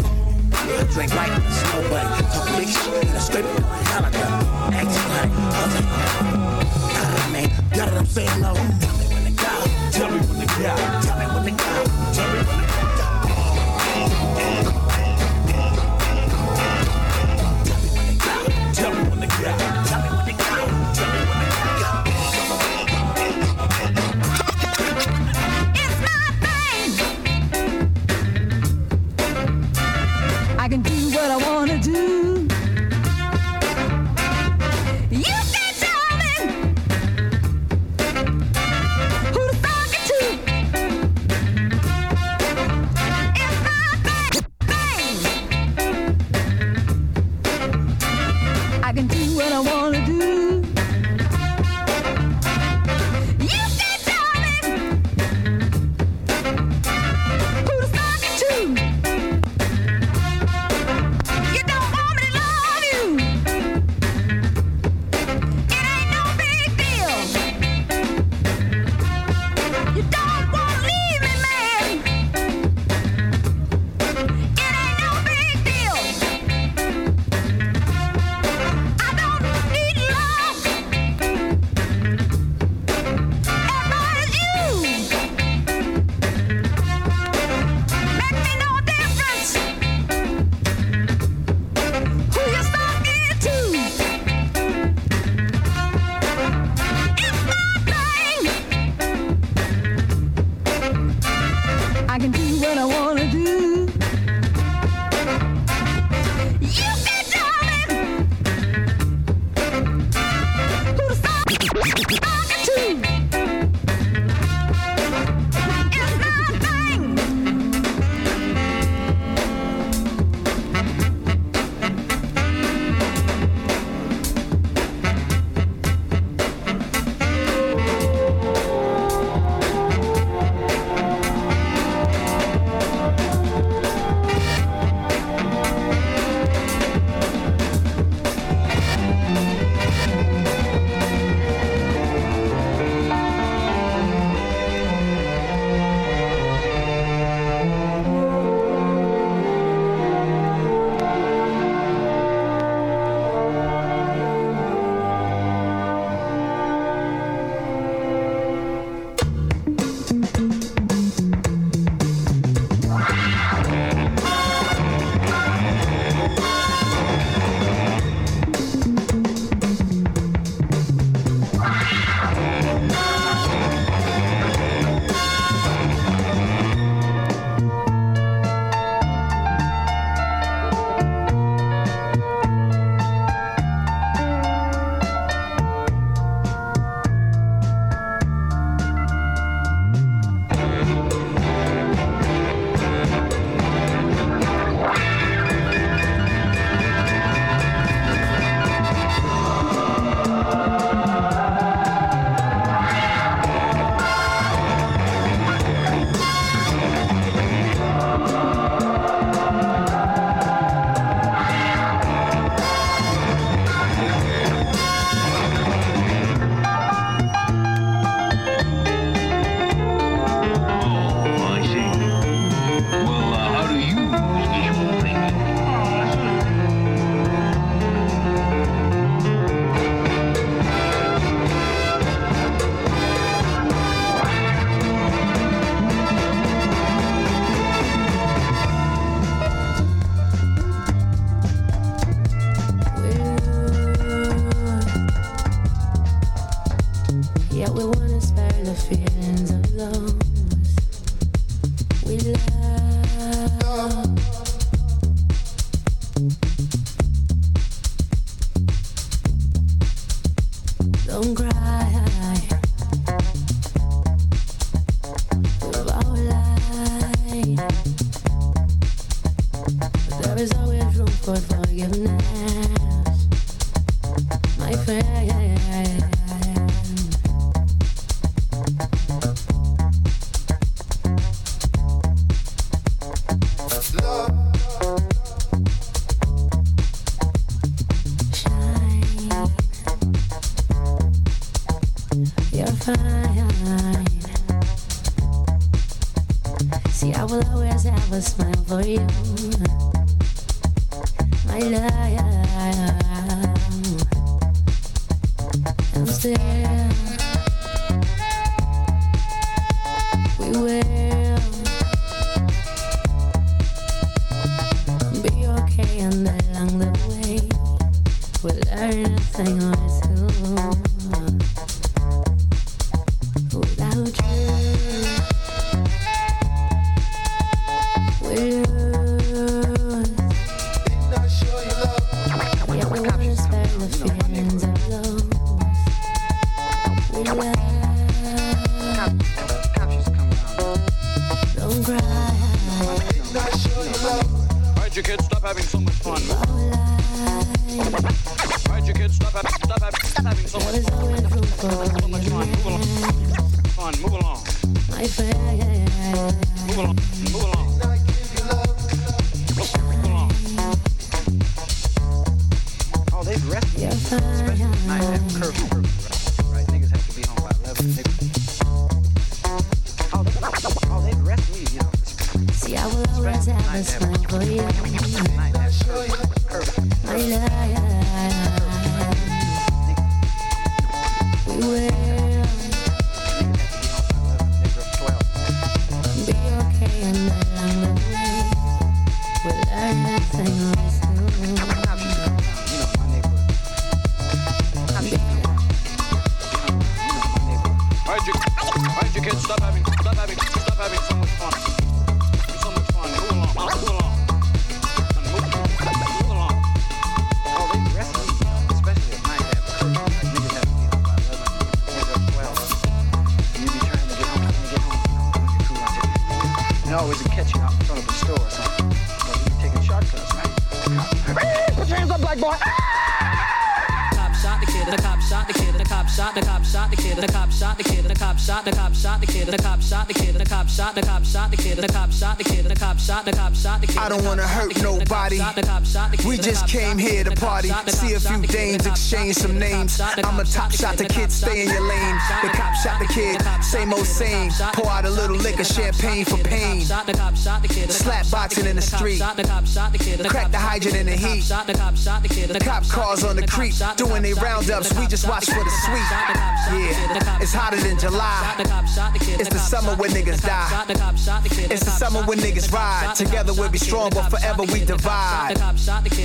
I drink white, snow bunny, talk big shit, in a scrape it on a calendar. Action like, I'm like, got it, I'm saying now. Tell me when to get out. Tell me when to go. Some names. I'm a top shot the kids stay in your same old same. Pour out a little liquor, champagne for pain. Slap boxing in the street, crack the hydrant in the heat. Cop cars on the creek, doing they roundups. We just watch for the sweet. Yeah, it's hotter than July. It's the summer when niggas die. It's the summer when niggas ride. Together we'll be strong, but forever we divide.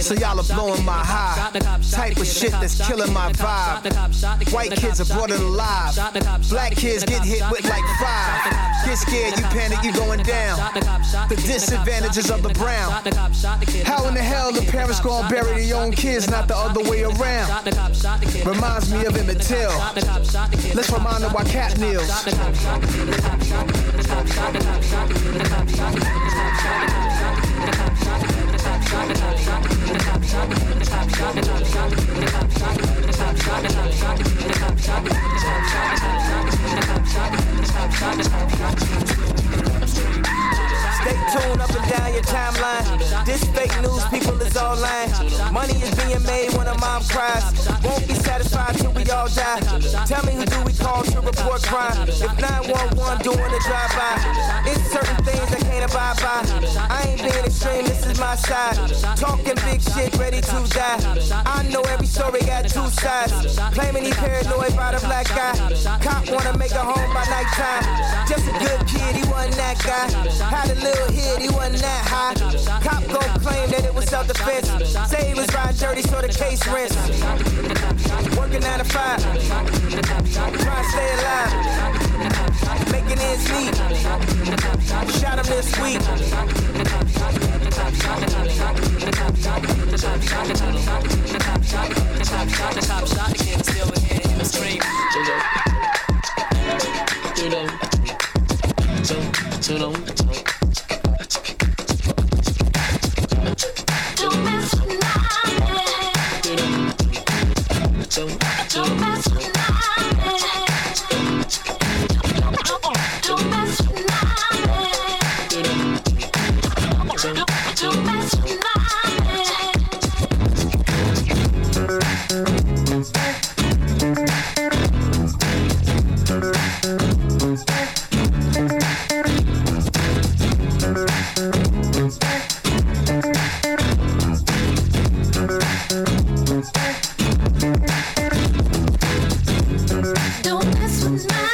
So y'all are blowing my high. Type of shit that's killing my vibe. White kids are brought alive. Black kids get hit with like five. Get scared, you panic, you going down. The disadvantages of the brown. How in the hell the parents gonna bury their own kids, not the other way around? Reminds me of Emmett Till. Let's remind them why Kap kneels. Stay tuned up and down your timeline. This fake news, people is all lying. Money is being made when a mom cries. Won't be satisfied till we all die. Tell me who do we call to report crime? If 911 doing a drive-by, it's certain things I can't abide by. I ain't being extreme, this is my side. Talking big shit, ready to die. I know every story got two sides. Claiming he paranoid by the black guy. Cop wanna make a home by nighttime. Just a good kid, he wasn't that guy. Had a little hit, he wasn't that high. Cop go claim that it was self defense. Say he was riding dirty, so the case rents. Working nine to five. Trying to stay alive. Making ends meet. Shot him this week. Top shot, the kid still in him and scream. Two, two, two, two, two, two, two, two, two, two, two, don't, I don't. comes.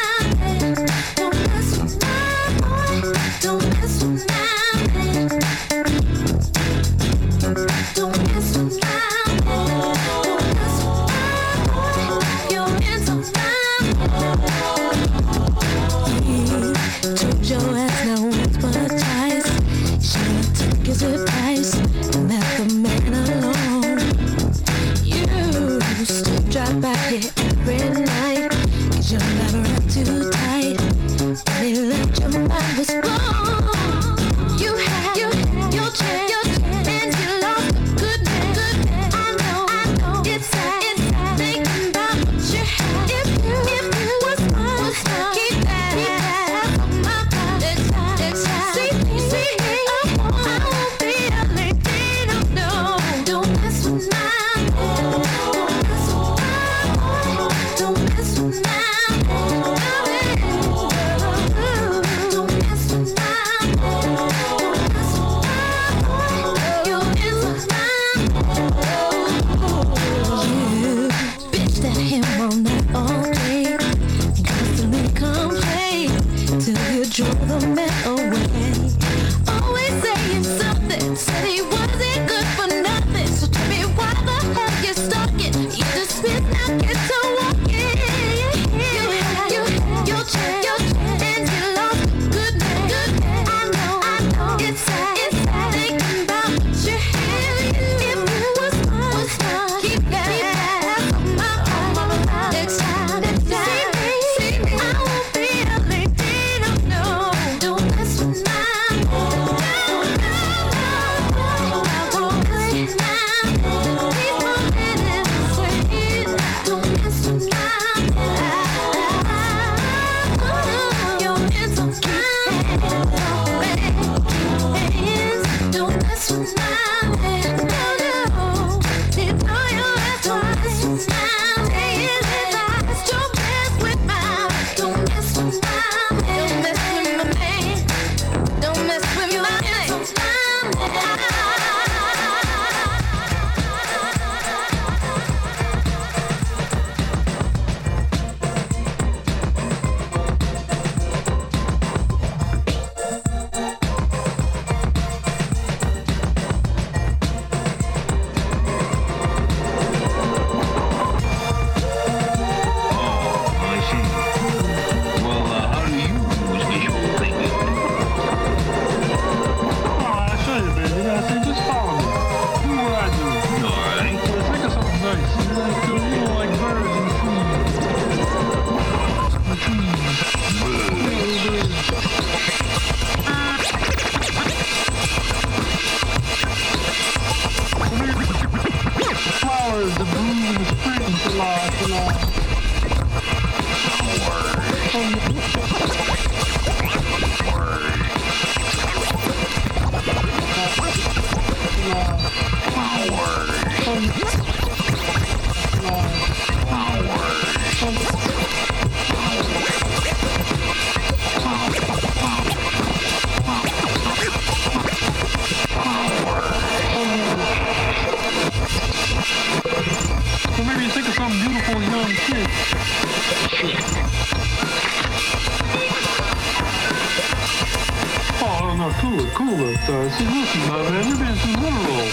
minimalist. Uh, Suzuki, my man, you're being too literal.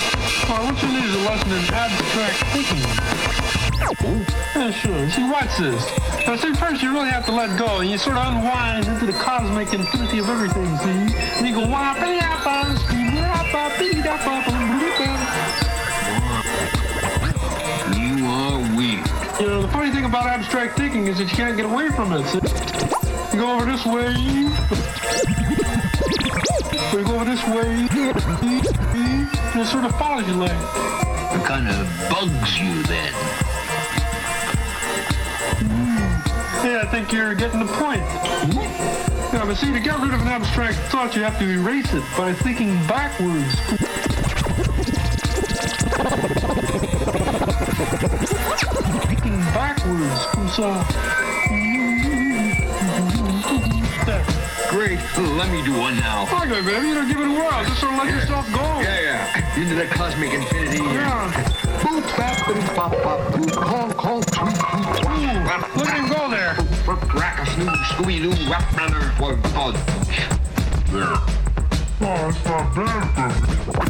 I want you need is a lesson in abstract thinking. Yeah, sure. See, watch this. Now, see, first you really have to let go, and you sort of unwind into the cosmic infinity of everything, see? And you go, wah, bee, da, ba, bee, da, ba, You are weak. You know, the funny thing about abstract thinking is that you can't get away from it. See? You go over this way or you go over this way, and it sort of follows you like. It kind of bugs you then. Yeah, I think you're getting the point. Hmm? Yeah, but see, to get rid of an abstract thought, you have to erase it by thinking backwards. Thinking backwards. So, Great. Let me do one now. okay, baby, you know, give it a whirl. Just sort of let yourself go. Yeah, yeah. Into the cosmic infinity. Yeah. Boop, bap, boop, bop, bop, boop, honk, honk, tweet, tweet, tweet. Look at him go there. Rack a snoo, scooby doo, rap runner, for. There. Oh, it's not bad, baby.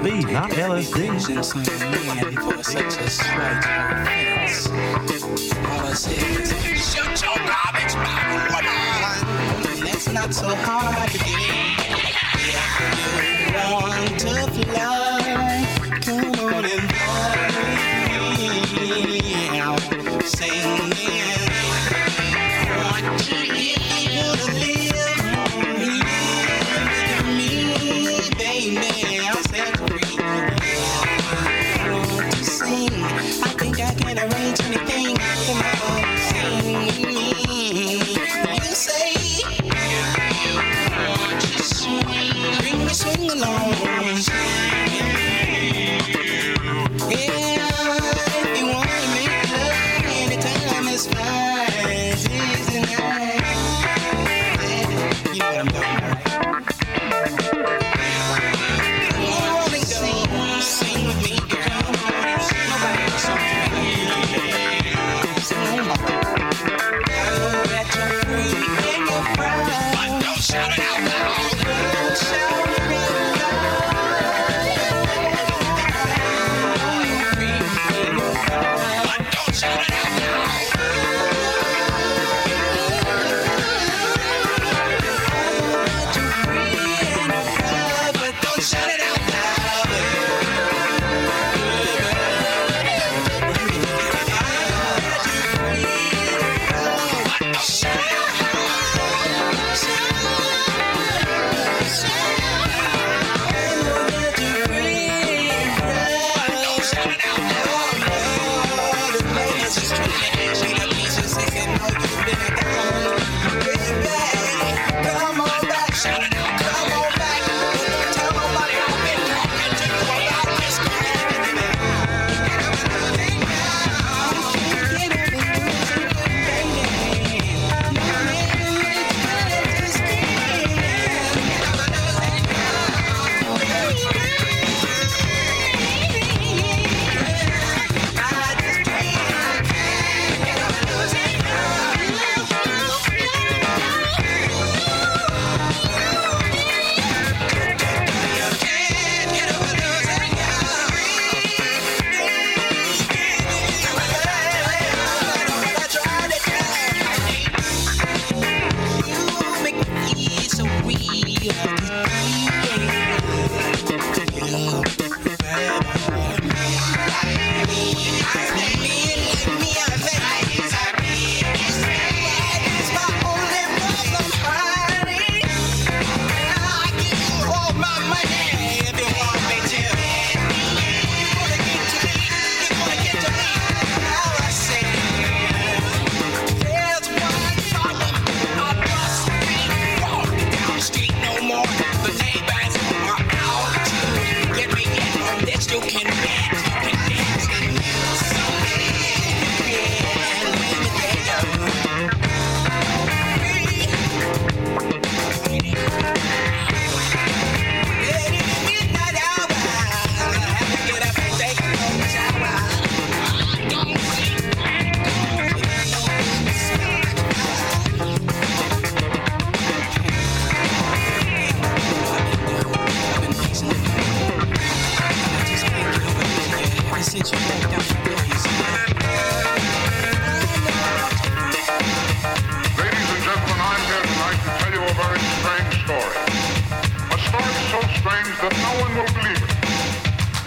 Speed, not LSD. Shut your garbage mouth, woman. That's not so hard to get. You want to fly, come on and fly. Singing.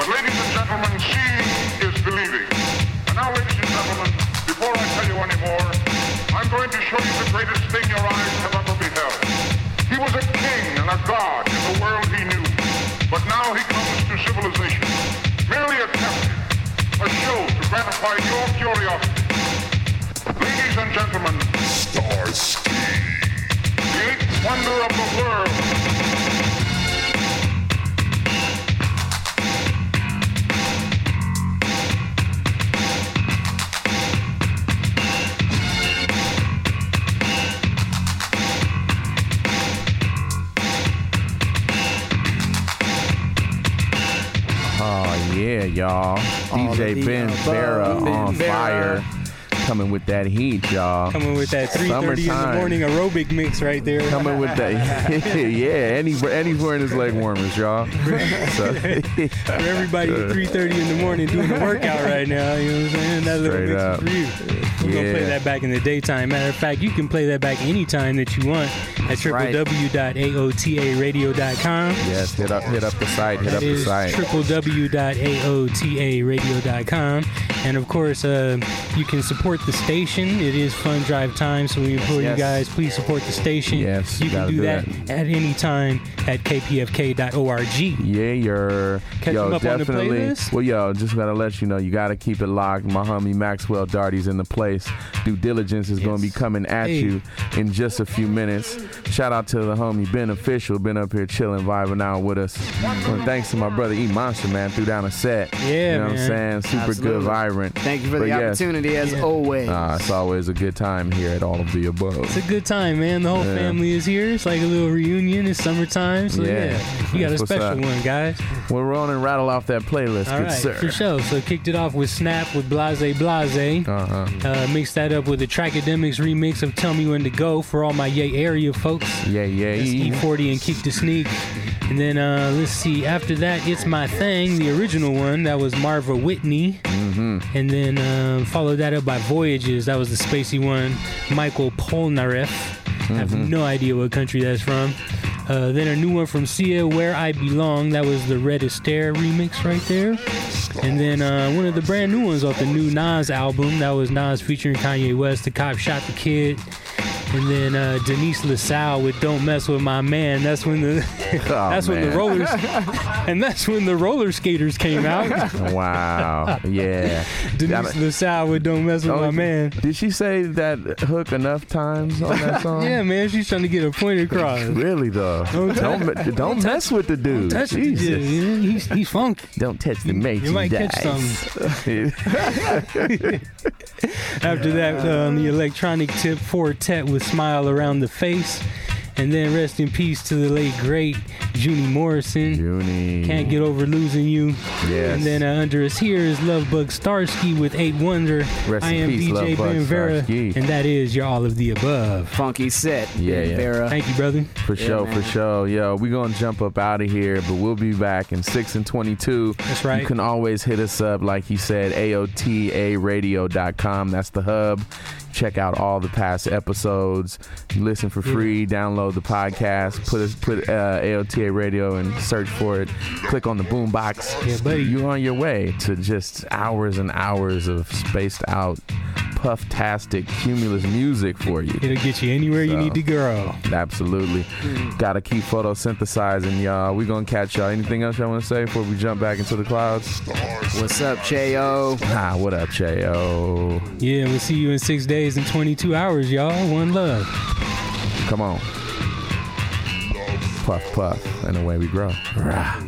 But ladies and gentlemen, she is believing. And now, ladies and gentlemen, before I tell you any more, I'm going to show you the greatest thing your eyes have ever beheld. He was a king and a god in the world he knew. But now he comes to civilization. Merely a captive, a show to gratify your curiosity. Ladies and gentlemen, Starski, the eighth wonder of the world. Y'all. All DJ Ben. Vera on Vera. fire. Coming with that heat, y'all. Coming with that 3:30 in the morning aerobic mix right there. Coming with that, yeah. Any and wearing his leg warmers, y'all. So, for everybody at 3:30 in the morning doing the workout right now. You know what I'm saying? That little Straight mix up. is for you. We're gonna play that back in the daytime. Matter of fact, you can play that back anytime that you want at www.aotaradio.com. yes, hit up, hit up the site, hit That up the site. www.aotaradio.com. And of course, uh, you can support the station. It is Fun Drive time, so we implore Yes. you guys, please support the station. Yes, you you can do, do that, at any time at kpfk.org. Yeah, you're Catch yo him up on the definitely. playlist? well, yo, just gotta let you know, you gotta keep it locked. My homie Maxwell Darty's in the place. Due diligence is gonna be coming at Hey. you in just a few minutes. Shout out to the homie Beneficial, been up here chilling, vibing out with us. And thanks to my brother E Monster Man, threw down a set. Yeah, you know what. I'm saying? Super good, Absolutely. vibrant. Thank you for But the yes, opportunity as always. Uh, it's always a good time here at all of the above. It's a good time, man. The whole Yeah. family is here. It's like a little reunion. It's summertime, so yeah, Yeah. you got a what's special up. one, guys. We'll rolling and rattle off that playlist, All good right, sir. for sure. So kicked it off with Snap with Blase Blase. Uh-huh. Uh, mixed that up with the Trackademicks remix of Tell Me When to Go for all my Yay area folks. Yeah, yeah. That's E40 and Keak da Sneak. And then uh, let's see, after that, It's My Thing, the original one. That was Marva Whitney. Mm-hmm. And then um, followed that up by Voyages. That was the spacey one, Michael Polnareff. I have Mhm. no idea what country that's from. Uh, then a new one from Sia, Where I Belong. That was the Red Astaire remix right there. And then uh, one of the brand new ones off the new Nas album. That was Nas featuring Kanye West. The Cop Shot the Kid. And then uh, Denise LaSalle with "Don't Mess with My Man." That's when the that's when the rollers and that's when the roller skaters came out. wow. Yeah. Denise LaSalle with "Don't Mess with Oh, My Man." Did she say that hook enough times on that song? Yeah, man, she's trying to get a point across. Really though. Don't Don't don't, don't mess with the dude. touch the Jesus. dude, man. He's he's funky. Don't touch the mate. you might catch something. After that, um, the electronic tip quartet with "Smile Around the Face." And then rest in peace to the late great Junie Morrison. Junie. Can't get over losing you. Yes. And then uh, under us here is Love Lovebug Starski with Eight Wonder. Rest I in am peace, DJ Lovebug Ben Vera, Starski. and that is your all of the above. Funky set. Yeah, yeah. Vera. Thank you, brother. For Yeah, sure, man. for sure. Yo, we gonna jump up out of here, but we'll be back in six and twenty-two. That's right. You can always hit us up, like he said, AOTARadio.com. That's the hub. Check out all the past episodes. Listen for free. Download the podcast. Put us put uh, AOTA Radio and search for it. Click on the boom box. Yeah, buddy. You're on your way to just hours and hours of spaced out, puff-tastic, cumulus music for you. It'll get you anywhere you need to go. Absolutely. Gotta keep photosynthesizing, y'all. We gonna catch y'all. Anything else y'all wanna say before we jump back into the clouds? What's up, Cheo? Ah, what up, Cheo? Yeah, we'll see you in six days and 22 hours, y'all. One love. Come on. Puff, puff, and away we grow. Rah.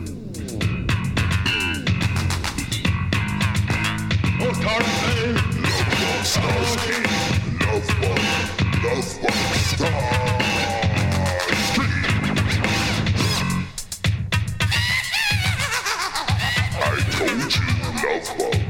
I told you, love bug.